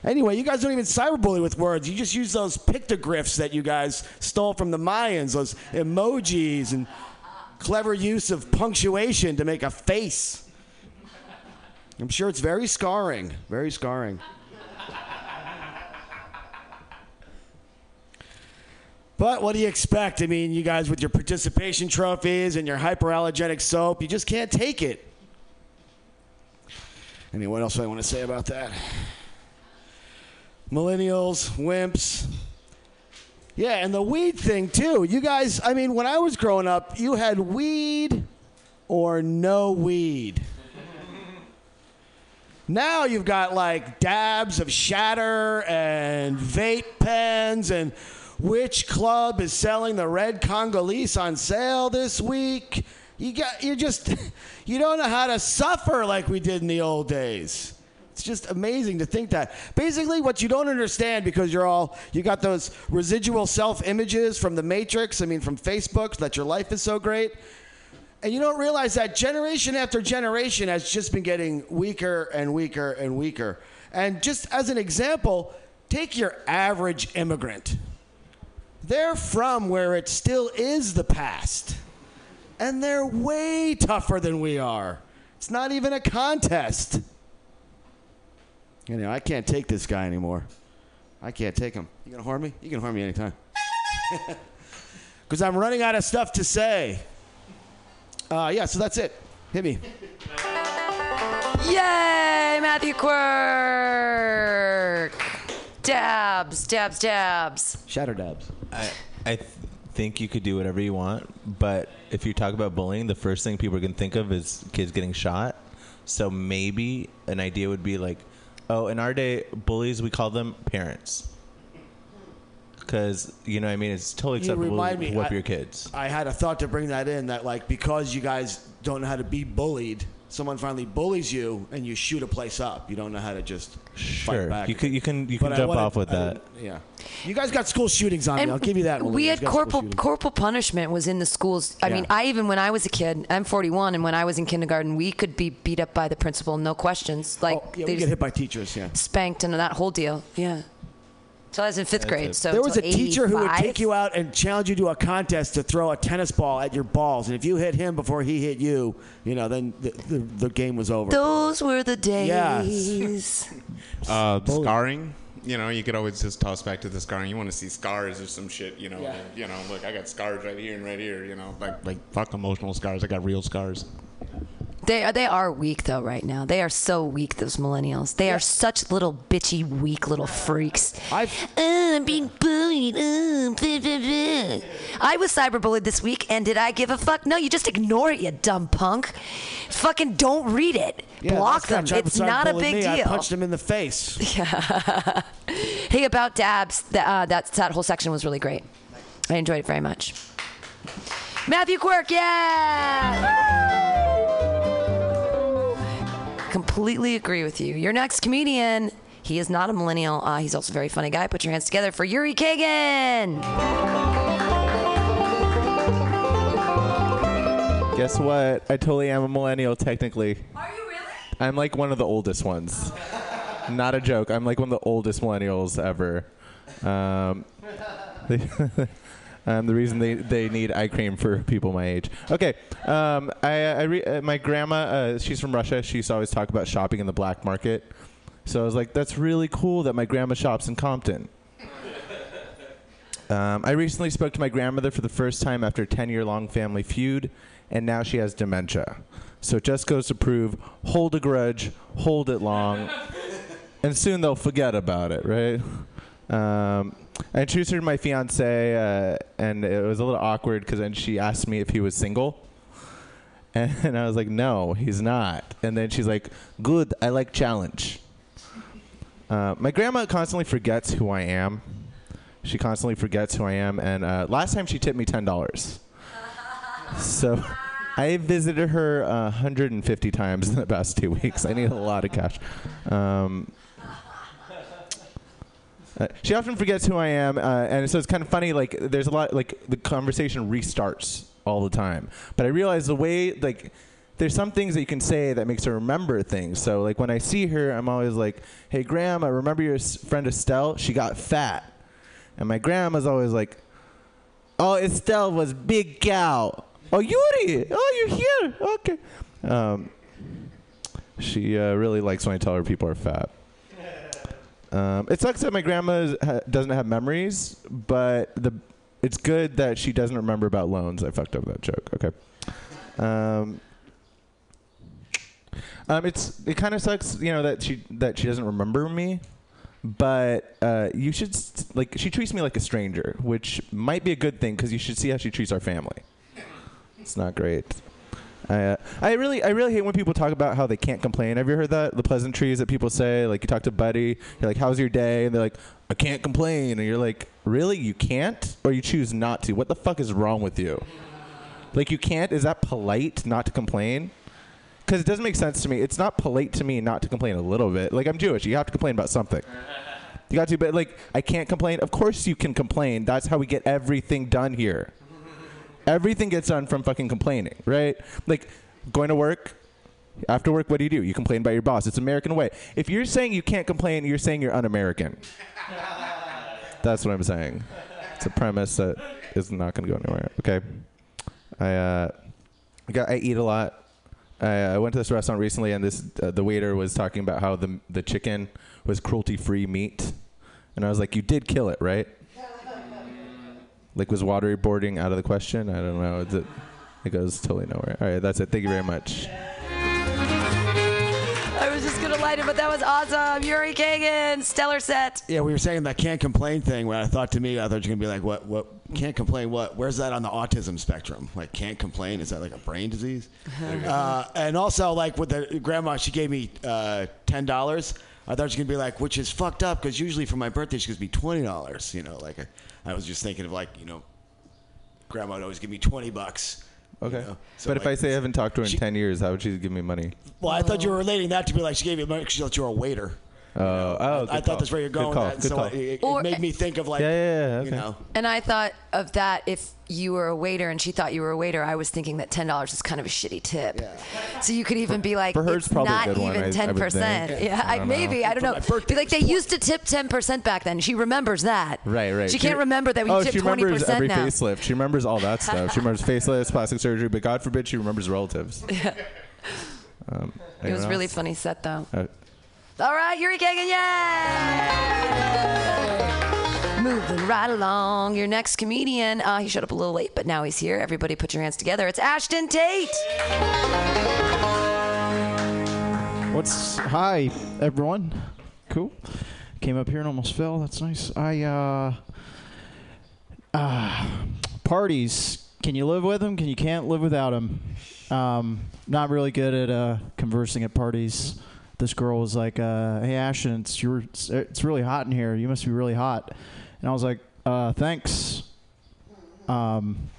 Anyway, you guys don't even cyberbully with words. You just use those pictographs that you guys stole from the Mayans, those emojis and clever use of punctuation to make a face. I'm sure it's very scarring. Very scarring. But what do you expect? I mean, you guys with your participation trophies and your hyperallergenic soap, you just can't take it. Anyway, what else do I want to say about that? Millennials, wimps. Yeah, and the weed thing too. You guys, I mean, when I was growing up, you had weed or no weed. Now you've got like dabs of shatter and vape pens and which club is selling the red Congolese on sale this week? You got you just <laughs> you don't know how to suffer like we did in the old days. It's just amazing to think that. Basically, what you don't understand because you're all you got those residual self images from the Matrix. I mean, from Facebook that your life is so great. And you don't realize that generation after generation has just been getting weaker and weaker and weaker. And just as an example, take your average immigrant. They're from where it still is the past. And they're way tougher than we are. It's not even a contest. You know, I can't take this guy anymore. I can't take him. You gonna harm me? You can harm me anytime. <laughs> Because I'm running out of stuff to say. Uh, yeah, so that's it. Hit me. Yay, Matthew Quirk. Dabs, dabs, dabs. Shatter dabs. I, I th- think you could do whatever you want, but if you talk about bullying, the first thing people are going to think of is kids getting shot. So maybe an idea would be like, oh, in our day, bullies, we call them parents. Because, you know what I mean? It's totally You acceptable remind me, to whip I- your kids. I had a thought to bring that in that like because you guys don't know how to be bullied, someone finally bullies you and you shoot a place up. You don't know how to just Sure. fight back. You can- you can- you But can I jump wanted- off with I that. Yeah. You guys got school shootings on me. I'll give you that. We had You got school corporal corporal punishment was in the schools. I Yeah. mean, I even when I was a kid, I'm 41, and when I was in kindergarten, we could be beat up by the principal, no questions. Like Oh, yeah, they we get hit by teachers. Yeah. spanked and that whole deal. Yeah. So I was in fifth grade. So there was a till teacher who would take you out and challenge you to a contest to throw a tennis ball at your balls, and if you hit him before he hit you, you know, then the, the, the game was over. Those were the Yeah. days. Uh, scarring. You know, you could always just toss back to the scarring. You want to see scars or some shit. You know, Yeah. you know, look, I got scars right here and right here. You know, like like fuck emotional scars. I got real scars. They are, they are weak though right now. They are so weak. Those millennials. They are such little bitchy, weak little freaks. I've uh, I'm being bullied. Uh, blah, blah, blah. I was cyberbullied this week, and did I give a fuck? No, you just ignore it, you dumb punk. Fucking don't read it. Yeah, Block them. It's not a big me, I deal. punched him in the face. <laughs> Yeah. hey, about dabs. That uh, that that whole section was really great. I enjoyed it very much. Matthew Quirk, yeah. Completely agree with you. Your next comedian. He is not a millennial. Uh, he's also a very funny guy. Put your hands together for Yuri Kagan. Guess what? I totally am a millennial, technically. Are you really? I'm like one of the oldest ones. Not a joke. I'm like one of the oldest millennials ever. Um, <laughs> um, the reason they, they need eye cream for people my age. Okay. Um, I, I re- uh, my grandma, uh, she's from Russia. She used to always talk about shopping in the black market. So I was like, that's really cool that my grandma shops in Compton. <laughs> Um, I recently spoke to my grandmother for the first time after a 10 year long family feud, and now she has dementia. So it just goes to prove hold a grudge, hold it long, <laughs> and soon they'll forget about it, right? Um, I introduced her to my fiance, uh, and it was a little awkward because then she asked me if he was single. <laughs> And I was like, no, he's not. And then she's like, good, I like challenge. Uh, my grandma constantly forgets who I am. She constantly forgets who I am. And uh, last time she tipped me $10. <laughs> So I visited her uh, 150 times in the past two weeks. I need a lot of cash. Um, uh, she often forgets who I am, uh, and so it's kind of funny. Like, there's a lot. Like, the conversation restarts all the time. But I realize the way like there's some things that you can say that makes her remember things. So like when I see her, I'm always like, "Hey, Grandma, remember your friend Estelle? She got fat." And my grandma's always like, "Oh, Estelle was big cow. Oh, Yuri. Oh, you're here. Okay." Um, she uh, really likes when I tell her people are fat. Um, it sucks that my grandma ha- doesn't have memories, but the it's good that she doesn't remember about loans. I fucked up that joke. Okay. Um, um, it's it kind of sucks, you know, that she that she doesn't remember me. But uh, you should s- like she treats me like a stranger, which might be a good thing because you should see how she treats our family. It's not great. I, uh, I really I really hate when people talk about how they can't complain. Have you heard that the pleasantries that people say? Like you talk to Buddy, you're like, "How's your day?" and they're like, "I can't complain," and you're like, "Really? You can't, or you choose not to? What the fuck is wrong with you? Like you can't? Is that polite not to complain?" Because it doesn't make sense to me. It's not polite to me not to complain a little bit. Like I'm Jewish, you have to complain about something. You got to, but like I can't complain. Of course you can complain. That's how we get everything done here. Everything gets done from fucking complaining, right? Like going to work. After work, what do you do? You complain about your boss. It's American way. If you're saying you can't complain, you're saying you're un-American. <laughs> That's what I'm saying. It's a premise that is not going to go anywhere. Okay. I uh, I, got, I eat a lot. I, I went to this restaurant recently, and this uh, the waiter was talking about how the the chicken was cruelty-free meat, and I was like, "You did kill it, right?" Like, was waterboarding out of the question? I don't know. It, it goes totally nowhere. All right, that's it. Thank you very much. I was just gonna light it, but that was awesome. Yuri Kagan, stellar set. Yeah, we were saying that can't complain thing. Where I thought to me, I thought you're gonna be like, what? What? Can't complain? What? Where's that on the autism spectrum? Like, can't complain? Is that like a brain disease? uh, and also, like with the grandma, she gave me uh, ten dollars. I thought she was gonna be like, which is fucked up because usually for my birthday she gives me twenty dollars. You know, like I, I was just thinking of like you know, grandma would always give me twenty bucks. you Okay. know? So, but if I say I haven't talked to her in she- 10 years, how would she give me money? well, I thought you were relating that to be like she gave you money because she thought you were a waiter. Oh, oh, I, good I thought call. that's where you're going. call. that. So it, it Or- made me think of like, Yeah, yeah, yeah, you know, And I thought of that if you were a waiter and she thought you were a waiter, I was thinking that ten dollars is kind of a shitty tip. So you could even be like, for her, it's it's probably a not good one, I- I even ten percent. think. Yeah, I I maybe. I don't know. Be like they used to tip ten percent back then. She remembers that. Right, right. She can't remember that we oh, tip she twenty remembers percent every facelift. She remembers all that stuff. She remembers facelifts, plastic surgery, but God forbid she remembers relatives. Um, It was really funny set though. All right, Yuri Kagan, yay! Moving right along. Your next comedian, uh, he showed up a little late, but now he's here. Everybody put your hands together. It's Ashton Tate. What's hi everyone? Cool. Came up here and almost fell. That's nice. I uh uh parties. Can you live with them? Can you can't live without them? Um, not really good at uh, conversing at parties. This girl was like, uh, "Hey Ashton, it's your it's, really hot in here. You must be really hot." And I was like, uh, "Thanks." Um,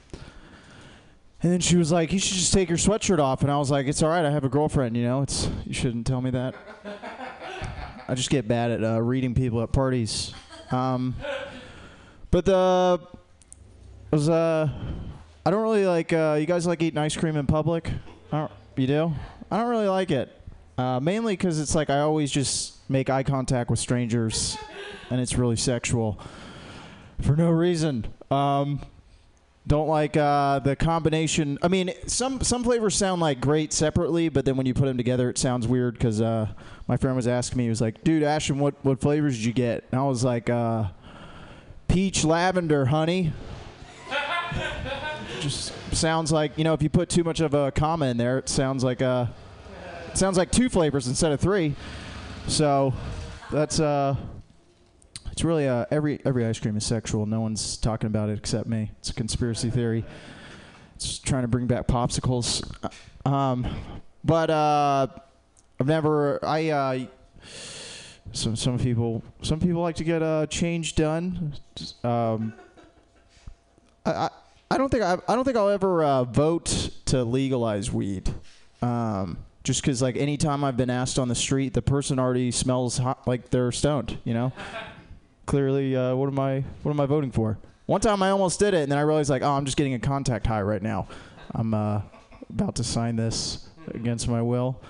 and then she was like, "You should just take your sweatshirt off." And I was like, "It's all right. I have a girlfriend. You know, it's you shouldn't tell me that." I just get bad at uh, reading people at parties. Um, but the was uh, I don't really like. Uh, you guys like eating ice cream in public? You do? I don't really like it. Uh, mainly because it's like I always just make eye contact with strangers, and it's really sexual for no reason. Um, don't like uh, the combination. I mean, some some flavors sound like great separately, but then when you put them together, it sounds weird. Because uh, my friend was asking me, he was like, "Dude, Ashton, what what flavors did you get?" And I was like, uh, "Peach, lavender, honey." <laughs> Just sounds like you know, if you put too much of a comma in there, it sounds like uh, it sounds like two flavors instead of three. So that's uh, it's really uh, every every ice cream is sexual. No one's talking about it except me. It's a conspiracy theory. It's trying to bring back popsicles. Uh, Um, but uh, I've never. I uh, some some people some people like to get a change done. Um, I, I I don't think I I don't think I'll ever uh, vote to legalize weed. Um, just because like anytime I've been asked on the street, the person already smells hot, like they're stoned. You know <laughs> clearly uh, what am I what am I voting for? One time I almost did it, and then I realized like, oh, I'm just getting a contact high right now. I'm uh, about to sign this against my will.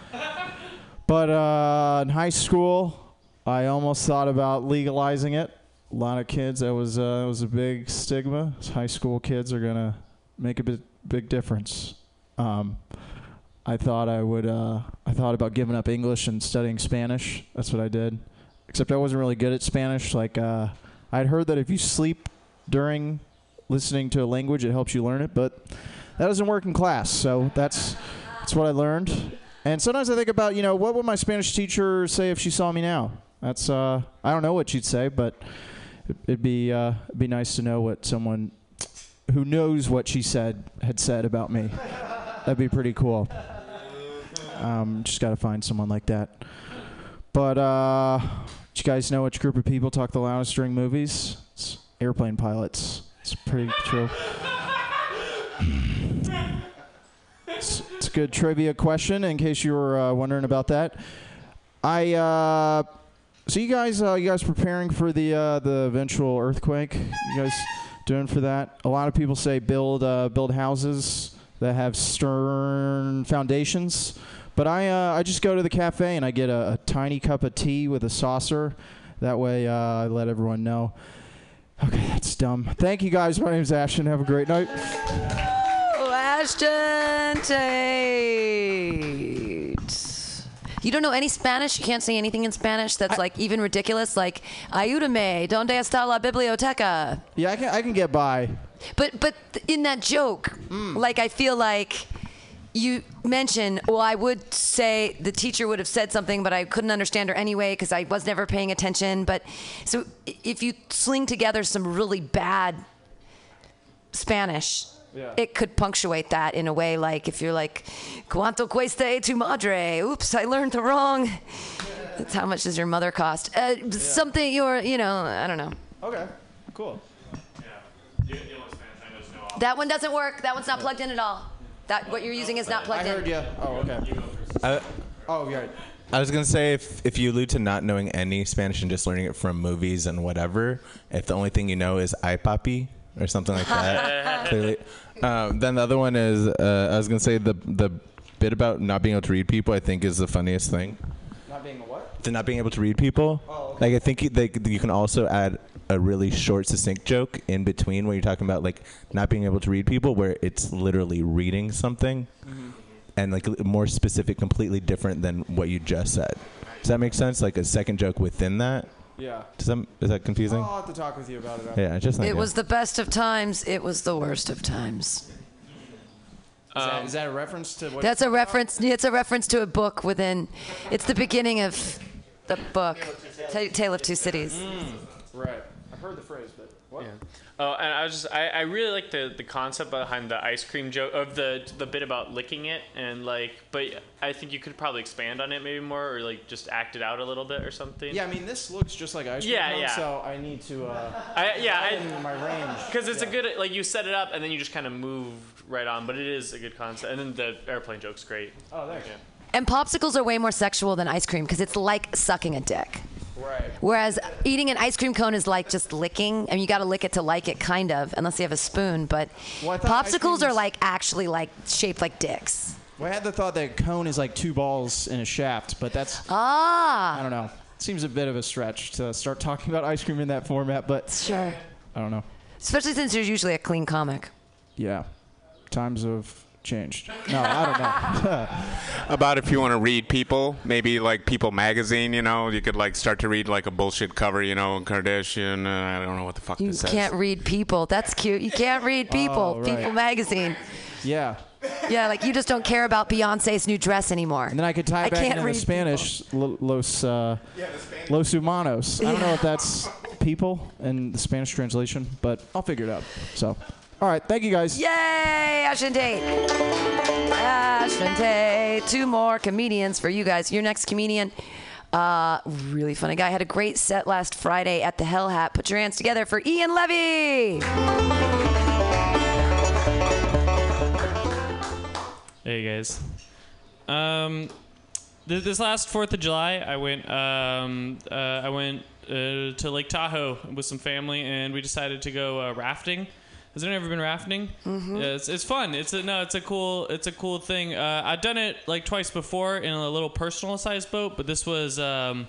But uh, in high school, I almost thought about legalizing it. A lot of kids. That was uh, that was a big stigma. High school kids are gonna make a big, big difference. Um, I thought I would. Uh, I thought about giving up English and studying Spanish. That's what I did. Except I wasn't really good at Spanish. Like uh, I'd heard that if you sleep during listening to a language, it helps you learn it. But that doesn't work in class. So that's that's what I learned. And sometimes I think about, you know, what would my Spanish teacher say if she saw me now? That's uh, I don't know what she'd say, but it- it'd be uh, it'd be nice to know what someone who knows what she said had said about me. That'd be pretty cool. Um, just got to find someone like that. But uh, do you guys know which group of people talk the loudest during movies? It's airplane pilots. It's pretty true. It's, it's a good trivia question in case you were uh, wondering about that. I uh, so you guys, uh, you guys preparing for the uh, the eventual earthquake? You guys doing for that? A lot of people say build uh, build houses that have stern foundations, but I uh, I just go to the cafe and I get a, a tiny cup of tea with a saucer. That way, uh, I let everyone know. Okay, that's dumb. Thank you guys. My name's Ashton. Have a great night. Oh, Ashton Tate. You don't know any Spanish? You can't say anything in Spanish that's like even ridiculous? Like, ayúdame, ¿dónde está la biblioteca? Yeah, I can I can get by. But but in that joke, like I feel like you mentioned, well, I would say the teacher would have said something, but I couldn't understand her anyway because I was never paying attention. But so if you sling together some really bad Spanish, Yeah. it could punctuate that in a way like if you're like, ¿Cuánto cuesta tu madre? Oops, I learned the wrong. That's how much does your mother cost? Uh, Something you're, you know, I don't know. Okay, cool. That one doesn't work. That one's not plugged in at all. That what you're using is not plugged in. I in. heard you. Oh, okay. I, Oh, yeah. I was gonna say if if you allude to not knowing any Spanish and just learning it from movies and whatever, if the only thing you know is "ay papi" or something like that, <laughs> clearly. Um, then the other one is uh, I was gonna say the the bit about not being able to read people. I think is the funniest thing. Not being a what? The not being able to read people. Like I think you, they, you can also add a really short, succinct joke in between where you're talking about like not being able to read people, where it's literally reading something, and like more specific, completely different than what you just said. Does that make sense? Like a second joke within that. Yeah. Does that is that confusing? I'll have to talk with you about it. Yeah, just like It that. was the best of times. It was the worst of times. Is, that, is that a reference to what? That's a reference. It's a reference to a book within. It's the beginning of the book, Tale of Two Cities. Mm, right. I've heard the phrase, but what? Oh, and I was just I, I really like the, the concept behind the ice cream joke of the the bit about licking it and like but I think you could probably expand on it maybe more or like just act it out a little bit or something. Yeah, I mean, this looks just like ice cream Yeah, cone, yeah. so I need to. Uh, I, yeah, I, in my range. <laughs> Because it's a good like you set it up and then you just kind of move right on, but it is a good concept. And then the airplane joke's great. Oh, thanks. And popsicles are way more sexual than ice cream because it's like sucking a dick. Right. Whereas eating an ice cream cone is like just licking, and you got to lick it to like it, kind of, unless you have a spoon. But Well, I thought ice popsicles are like actually like shaped like dicks. Well, I had the thought that cone is like two balls in a shaft, but that's. Ah. I don't know. Seems a bit of a stretch to start talking about ice cream in that format, but. Sure. I don't know. Especially since there's usually a clean comic. Yeah. Times have changed. No, I don't know. <laughs> About if you want to read people, maybe like People magazine, you know, you could like start to read like a bullshit cover, you know, in Kardashian. Uh, I don't know what the fuck You this says. can't read people. That's cute. You can't read people. Oh, right. People magazine. yeah. Yeah, like you just don't care about Beyonce's new dress anymore. And then I could tie I it back can't into the read Spanish, lo- los, uh, los humanos. I don't know if that's people in the Spanish translation, but I'll figure it out. So, all right. Thank you guys. Yay, Ashton Tate. Ashton Tate. Two more comedians for you guys. Your next comedian, uh, really funny guy. Had a great set last Friday at the Hell Hat. Put your hands together for Ian Levy. Hey guys. Um, th- this last Fourth of July, I went. Um, uh, I went uh, to Lake Tahoe with some family, and we decided to go uh, rafting. Has anyone ever been rafting? Mm-hmm. Yeah, it's, it's fun. It's a, no, it's a cool, it's a cool thing. Uh, I've done it like twice before in a little personal sized boat, but this was um,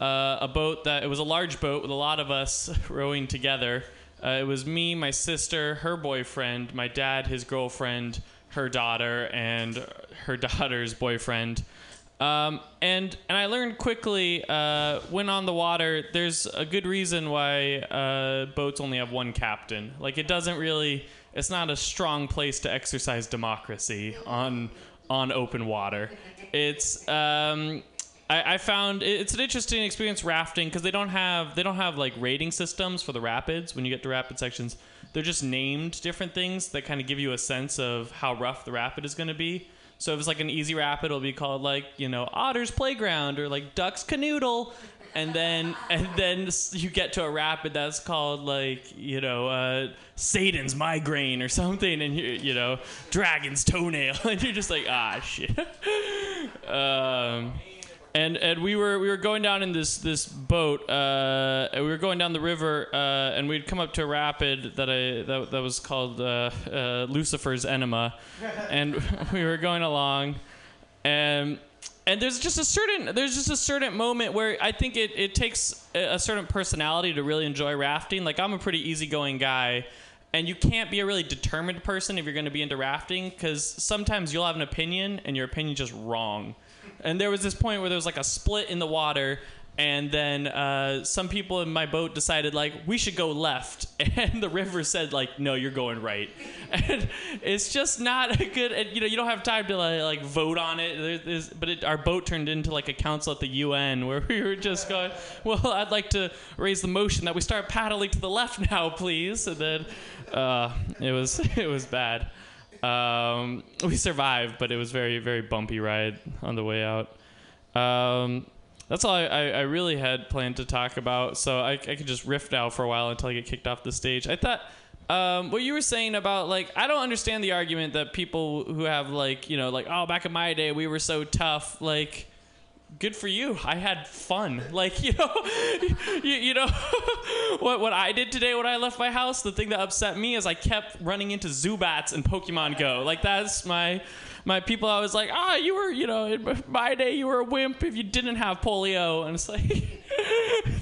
uh, a boat that it was a large boat with a lot of us <laughs> rowing together. Uh, it was me, my sister, her boyfriend, my dad, his girlfriend, her daughter, and her <laughs> daughter's boyfriend. Um, and and I learned quickly uh, when on the water, there's a good reason why uh, boats only have one captain. Like it doesn't really, it's not a strong place to exercise democracy on on open water. It's um, I, I found it's an interesting experience rafting because they don't have they don't have like rating systems for the rapids when you get to rapid sections. They're just named different things that kind of give you a sense of how rough the rapid is going to be. So if it's like an easy rapid, it'll be called like you know Otter's Playground or like Duck's Canoodle, and then and then you get to a rapid that's called like you know uh, Satan's Migraine or something, and you you know Dragon's Toenail, <laughs> and you're just like ah shit. <laughs> um, and and we were we were going down in this this boat. Uh, and we were going down the river, uh, and we'd come up to a rapid that I that, that was called uh, uh, Lucifer's Enema, <laughs> and <laughs> we were going along, and and there's just a certain there's just a certain moment where I think it it takes a, a certain personality to really enjoy rafting. Like I'm a pretty easygoing guy. And you can't be a really determined person if you're going to be into rafting because sometimes you'll have an opinion and your opinion's just wrong. And there was this point where there was like a split in the water, and then uh, some people in my boat decided like we should go left, <laughs> and the river said like no, you're going right. And it's just not a good. You know, you don't have time to like, like vote on it. There's- but it, our boat turned into like a council at the UN where we were just going, well, I'd like to raise the motion that we start paddling to the left now, please. And then uh, it was <laughs> it was bad. Um, <laughs> we survived, but it was very very bumpy ride on the way out. Um, that's all I, I, I really had planned to talk about. So I, I could just riff now for a while until I get kicked off the stage. I thought um, what you were saying about like I don't understand the argument that people who have like you know like oh back in my day we were so tough like good for you. I had fun. <laughs> Like you know <laughs> you, you know <laughs> what what i did today when i left my house the thing that upset me is i kept running into zubats and pokemon go. Like that's my my people i was like ah you were you know in my day you were a wimp if you didn't have polio. And it's like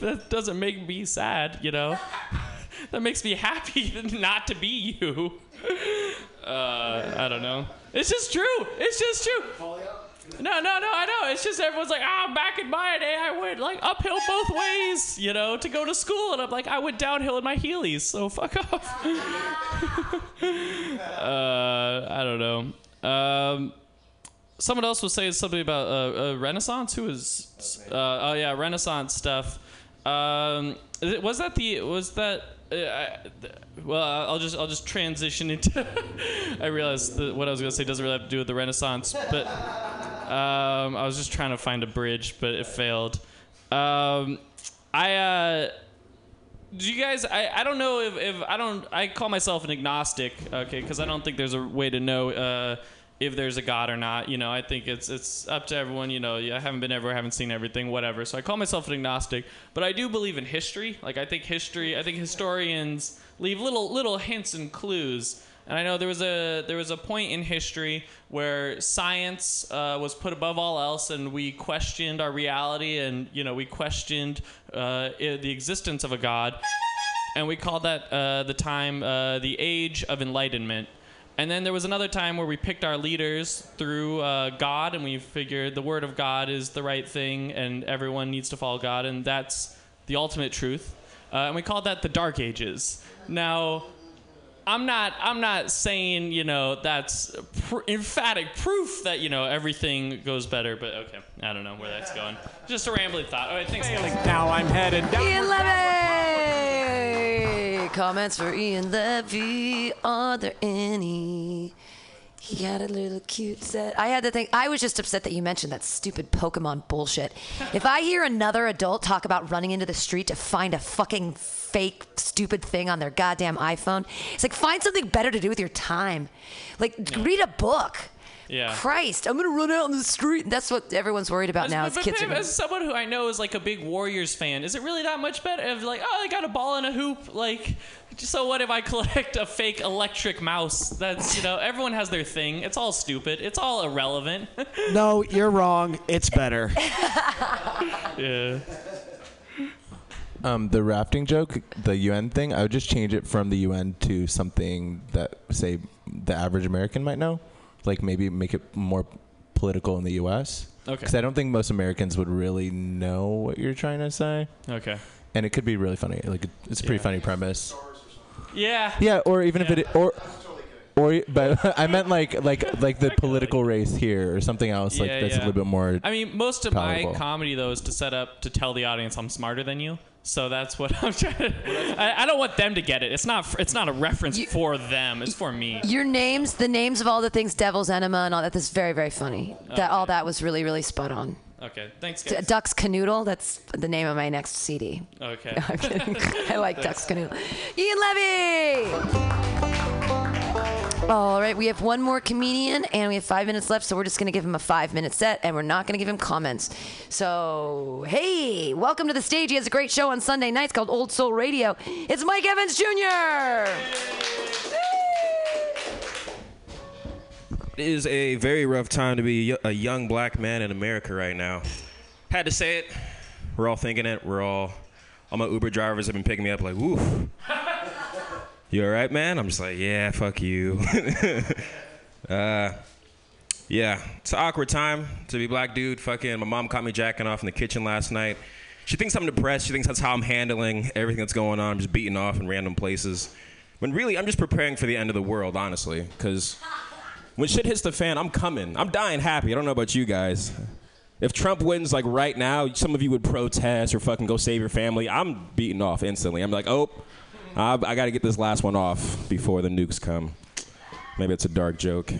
that doesn't make me sad you know? That makes me happy not to be you. Uh, i don't know. It's just true. It's just true no, no, no, I know. It's just everyone's like, ah, back in my day, I went like uphill both ways, you know, to go to school. And I'm like, I went downhill in my Heelys, so fuck off. <laughs> uh, I don't know. Um, someone else was saying something about uh, uh, Renaissance. Who was? Uh, oh yeah, Renaissance stuff. Um, was that the? Was that? I, well, I'll just I'll just transition into. <laughs> I realized that what I was going to say doesn't really have to do with the Renaissance, but um, I was just trying to find a bridge, but it failed. Um, I. Uh, do you guys I, I don't know if, if i don't i call myself an agnostic okay because i don't think there's a way to know uh, if there's a god or not you know i think it's it's up to everyone you know i haven't been everywhere, I haven't seen everything whatever. So i call myself an agnostic but i do believe in history. Like i think history i think historians leave little little hints and clues. And I know there was a there was a point in history where science uh, was put above all else, and we questioned our reality, and you know we questioned uh, the existence of a god, and we called that uh, the time uh, the age of enlightenment. And then there was another time where we picked our leaders through uh, God, and we figured the word of God is the right thing, and everyone needs to follow God, and that's the ultimate truth. Uh, and we called that the Dark Ages. Now, I'm not. I'm not saying you know that's pr- emphatic proof that you know everything goes better. But okay, I don't know where that's going. Just a rambling thought. All right, thanks. guys. Now I'm headed down. Ian Levy! Comments for Ian Levy. Are there any? He had a little cute set. I had to think. I was just upset that you mentioned that stupid Pokemon bullshit. <laughs> If I hear another adult talk about running into the street to find a fucking fake stupid thing on their goddamn iPhone, it's like find something better to do with your time. Like read a book. Yeah. Christ, I'm gonna run out in the street. That's what everyone's worried about now. Is But kids are babe, gonna- as someone who I know is like a big Warriors fan, is it really that much better? If like, oh, I got a ball and a hoop. Like, so what if I <laughs> collect a fake electric mouse? That's you know, everyone has their thing. It's all stupid. It's all irrelevant. <laughs> No, you're wrong. It's better. <laughs> yeah. Um, the rafting joke, the UN thing, I would just change it from the UN to something that, say, the average American might know. Like maybe make it more political in the U.S. Okay. Because I don't think most Americans would really know what you're trying to say. Okay. And it could be really funny. Like it's a pretty Yeah. funny premise. Yeah. Yeah, or even if it or. Or, but <laughs> I meant like like like the political race here or something else like Yeah, that's a little bit more. I mean, most of my comedy though is to set up to tell the audience I'm smarter than you. So that's what <laughs> I'm trying to. I, I don't want them to get it. It's not. It's not a reference for them. It's for me. Your names, the names of all the things, Devil's Enema and all that. That's very, very funny. That all that was really, really spot on. Okay. Thanks, D- Ducks Canoodle. That's the name of my next CD. Okay. No, <laughs> I'm kidding. <laughs> I like Ducks Canoodle. Ian Levy. All right, we have one more comedian, and we have five minutes left, so we're just going to give him a five-minute set, and we're not going to give him comments. So, hey, welcome to the stage. He has a great show on Sunday nights called Old Soul Radio. It's Mike Evans Jr. It is a very rough time to be a young black man in America right now. Had to say it. We're all thinking it. We're all. All my Uber drivers have been picking me up like, "Woof, <laughs> you all right, man?" I'm just like, "Yeah, fuck you." <laughs> uh, yeah, it's an awkward time to be black dude. Fucking, my mom caught me jacking off in the kitchen last night. She thinks I'm depressed. She thinks that's how I'm handling everything that's going on. I'm just beating off in random places. When really, I'm just preparing for the end of the world, honestly, because when shit hits the fan, I'm coming. I'm dying happy. I don't know about you guys. If Trump wins, like right now, some of you would protest or fucking go save your family. I'm beating off instantly. I'm like, oh, I, I got to get this last one off before the nukes come. Maybe it's a dark joke.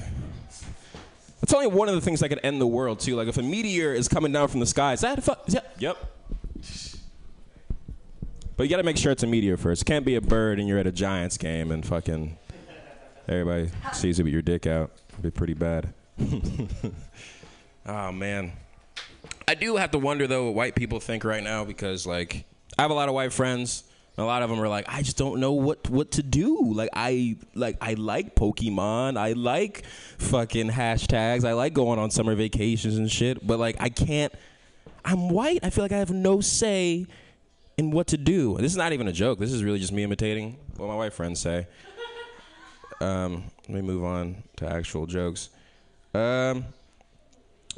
That's only one of the things that could end the world too. Like if a meteor is coming down from the sky, is that a fuck? Yep. But you got to make sure it's a meteor first. It can't be a bird and you're at a Giants game and fucking everybody sees you with your dick out. It'd be pretty bad. <laughs> oh man. I do have to wonder though what white people think right now because like I have a lot of white friends. A lot of them are like, I just don't know what what to do. Like I like I like Pokemon. I like fucking hashtags. I like going on summer vacations and shit. But like I can't. I'm white. I feel like I have no say in what to do. This is not even a joke. This is really just me imitating what my white friends say. Um, let me move on to actual jokes. Um,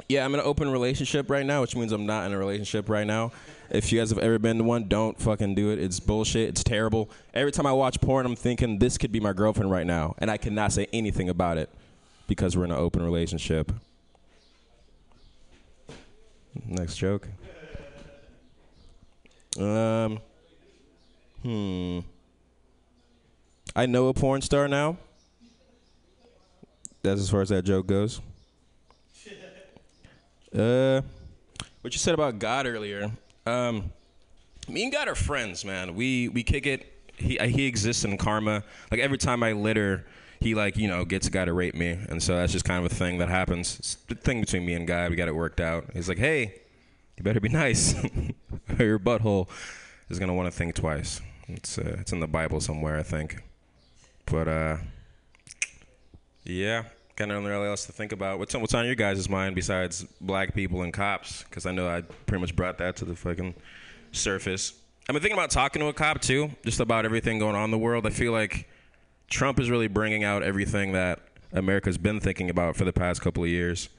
yeah, I'm in an open relationship right now, which means I'm not in a relationship right now. If you guys have ever been to one, don't fucking do it. It's bullshit. It's terrible. Every time I watch porn, I'm thinking this could be my girlfriend right now, and I cannot say anything about it because we're in an open relationship. Next joke. Um. Hmm. I know a porn star now. That's as far as that joke goes. Uh, what you said about God earlier. Um, me and God are friends, man. We we kick it. He he exists in karma. Like every time I litter, he like you know gets a guy to rape me, and so that's just kind of a thing that happens. It's the thing between me and God. We got it worked out. He's like, hey, you better be <laughs> nice, or <laughs> your butthole is gonna want to think twice. It's uh, it's in the Bible somewhere, I think. But uh, yeah, kind of really else to think about. What's on, what's on your guys' mind besides black people and cops? Because I know I pretty much brought that to the fucking surface. I've been thinking about talking to a cop too, just about everything going on in the world. I feel like Trump is really bringing out everything that America's been thinking about for the past couple of years.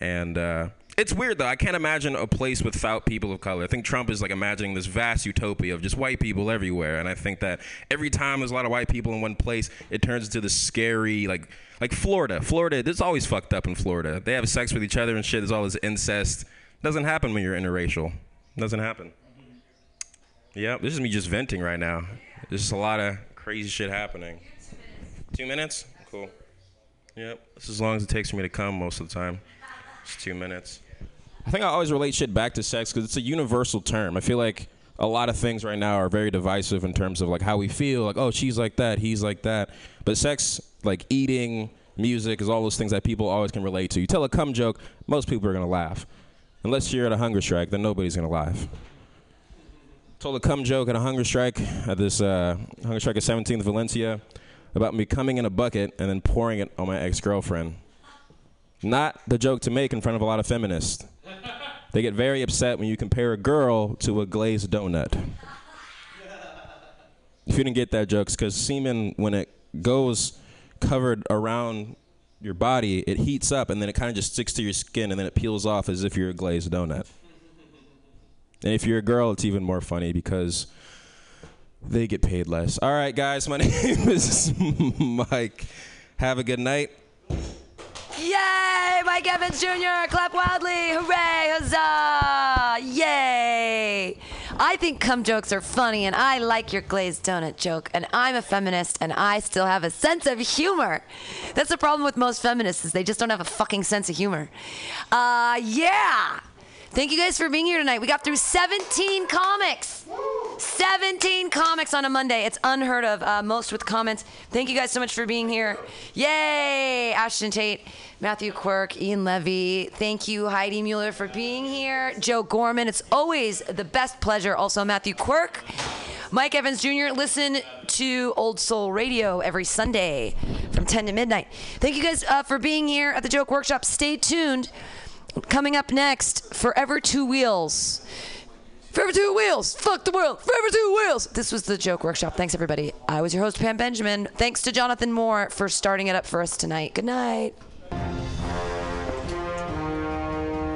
And uh, it's weird though. I can't imagine a place without people of color. I think Trump is like imagining this vast utopia of just white people everywhere. And I think that every time there's a lot of white people in one place, it turns into this scary like like Florida. Florida, this is always fucked up in Florida. They have sex with each other and shit. There's all this incest. Doesn't happen when you're interracial. Doesn't happen. Yeah, this is me just venting right now. There's just a lot of crazy shit happening. Two minutes? Cool. Yep. This is as long as it takes for me to come most of the time. It's two minutes. I think I always relate shit back to sex because it's a universal term. I feel like a lot of things right now are very divisive in terms of like how we feel. Like, oh, she's like that, he's like that. But sex, like eating, music, is all those things that people always can relate to. You tell a cum joke, most people are gonna laugh. Unless you're at a hunger strike, then nobody's gonna laugh. Told a cum joke at a hunger strike at this uh, hunger strike at 17th Valencia about me coming in a bucket and then pouring it on my ex-girlfriend. Not the joke to make in front of a lot of feminists. They get very upset when you compare a girl to a glazed donut. If you didn't get that joke, because semen, when it goes covered around your body, it heats up and then it kind of just sticks to your skin and then it peels off as if you're a glazed donut. And if you're a girl, it's even more funny because they get paid less. All right, guys, my <laughs> name is Mike. Have a good night. Yay! Mike Evans Jr. Clap wildly! Hooray! Huzzah! Yay! I think cum jokes are funny, and I like your glazed donut joke. And I'm a feminist, and I still have a sense of humor. That's the problem with most feminists is they just don't have a fucking sense of humor. Uh, yeah! Thank you guys for being here tonight. We got through 17 comics. 17 comics on a Monday. It's unheard of. Uh, most with comments. Thank you guys so much for being here. Yay! Ashton Tate, Matthew Quirk, Ian Levy. Thank you, Heidi Mueller, for being here. Joe Gorman. It's always the best pleasure. Also, Matthew Quirk. Mike Evans Jr. Listen to Old Soul Radio every Sunday from 10 to midnight. Thank you guys uh, for being here at the Joke Workshop. Stay tuned. Coming up next, Forever Two Wheels. Forever Two Wheels. Fuck the world. Forever Two Wheels. This was the Joke Workshop. Thanks, everybody. I was your host, Pam Benjamin. Thanks to Jonathan Moore for starting it up for us tonight. Good night.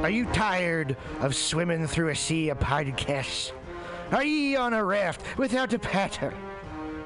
Are you tired of swimming through a sea of podcasts? Are ye on a raft without a paddle?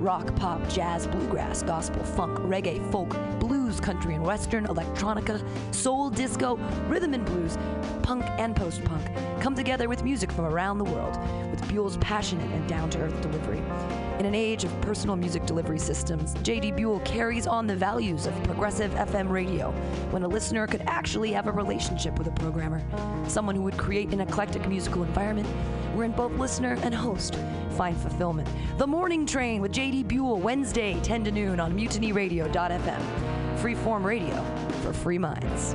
Rock, pop, jazz, bluegrass, gospel, funk, reggae, folk, blues, country and western, electronica, soul, disco, rhythm and blues, punk and post punk come together with music from around the world with Buell's passionate and down to earth delivery. In an age of personal music delivery systems, JD Buell carries on the values of progressive FM radio when a listener could actually have a relationship with a programmer, someone who would create an eclectic musical environment wherein both listener and host find fulfillment. The Morning Train with JD Buell, Wednesday, 10 to noon on mutinyradio.fm. Freeform radio for free minds.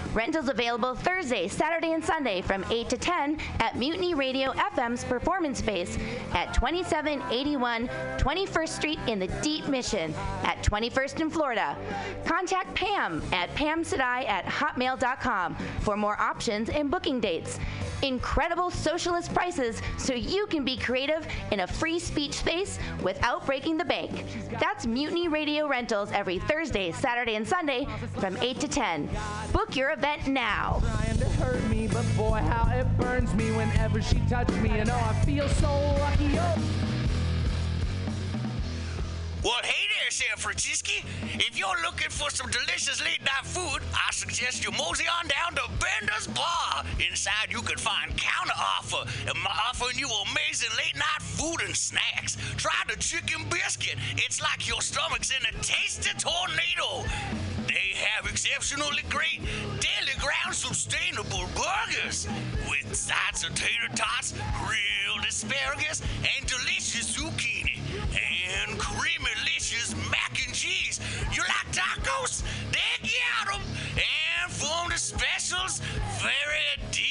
Rentals available Thursday, Saturday, and Sunday from 8 to 10 at Mutiny Radio FM's performance space at 2781 21st Street in the Deep Mission at 21st in Florida. Contact Pam at pamsadai at hotmail.com for more options and booking dates. Incredible socialist prices so you can be creative in a free speech space without breaking the bank. That's Mutiny Radio Rentals every Thursday, Saturday, and Sunday from 8 to 10. Book your event now. trying to hurt me, but boy, how it burns me whenever she touches me. And oh, I feel so lucky. Oh. Well, hey there, San Francisco. If you're looking for some delicious late night food, I suggest you mosey on down to Bender's Bar. Inside, you can find counter offer, and my offering you amazing late night food and snacks. Try the chicken biscuit. It's like your stomach's in a tasty tornado. They have exceptionally great daily ground sustainable burgers with sides of tater tots, grilled asparagus, and delicious zucchini and creamy-licious mac and cheese. You like tacos? They got 'em. And from the specials, very deep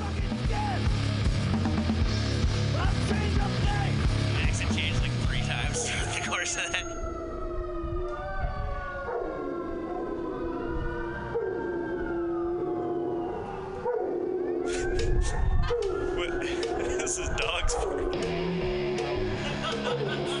Times the course of that. <laughs> <laughs> This is dogs. <laughs>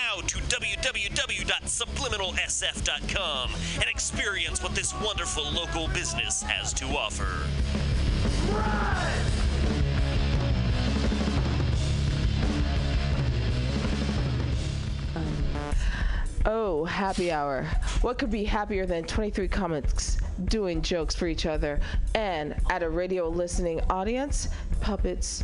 to www.subliminalsf.com and experience what this wonderful local business has to offer. Oh, happy hour. What could be happier than 23 comics doing jokes for each other and at a radio listening audience? Puppets,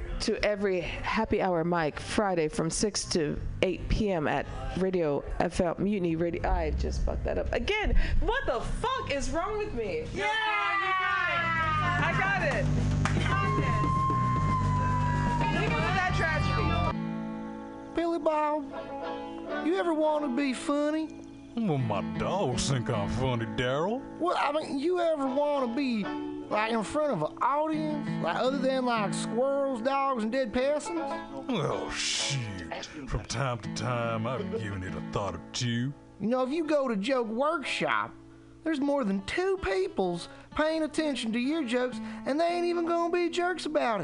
to every happy hour mic Friday from 6 to 8 p.m. at Radio FL Mutiny Radio. I just fucked that up again. What the fuck is wrong with me? Yeah, yeah I got it. Leave it with that tragedy. Billy Bob, you ever want to be funny? Well, my dogs think I'm funny, Daryl. Well, I mean, you ever want to be like in front of an audience, like other than like squirrels, dogs, and dead peasants? Oh, shoot. From time to time, I've given it a thought or two. You know, if you go to Joke Workshop, there's more than two peoples paying attention to your jokes, and they ain't even gonna be jerks about it.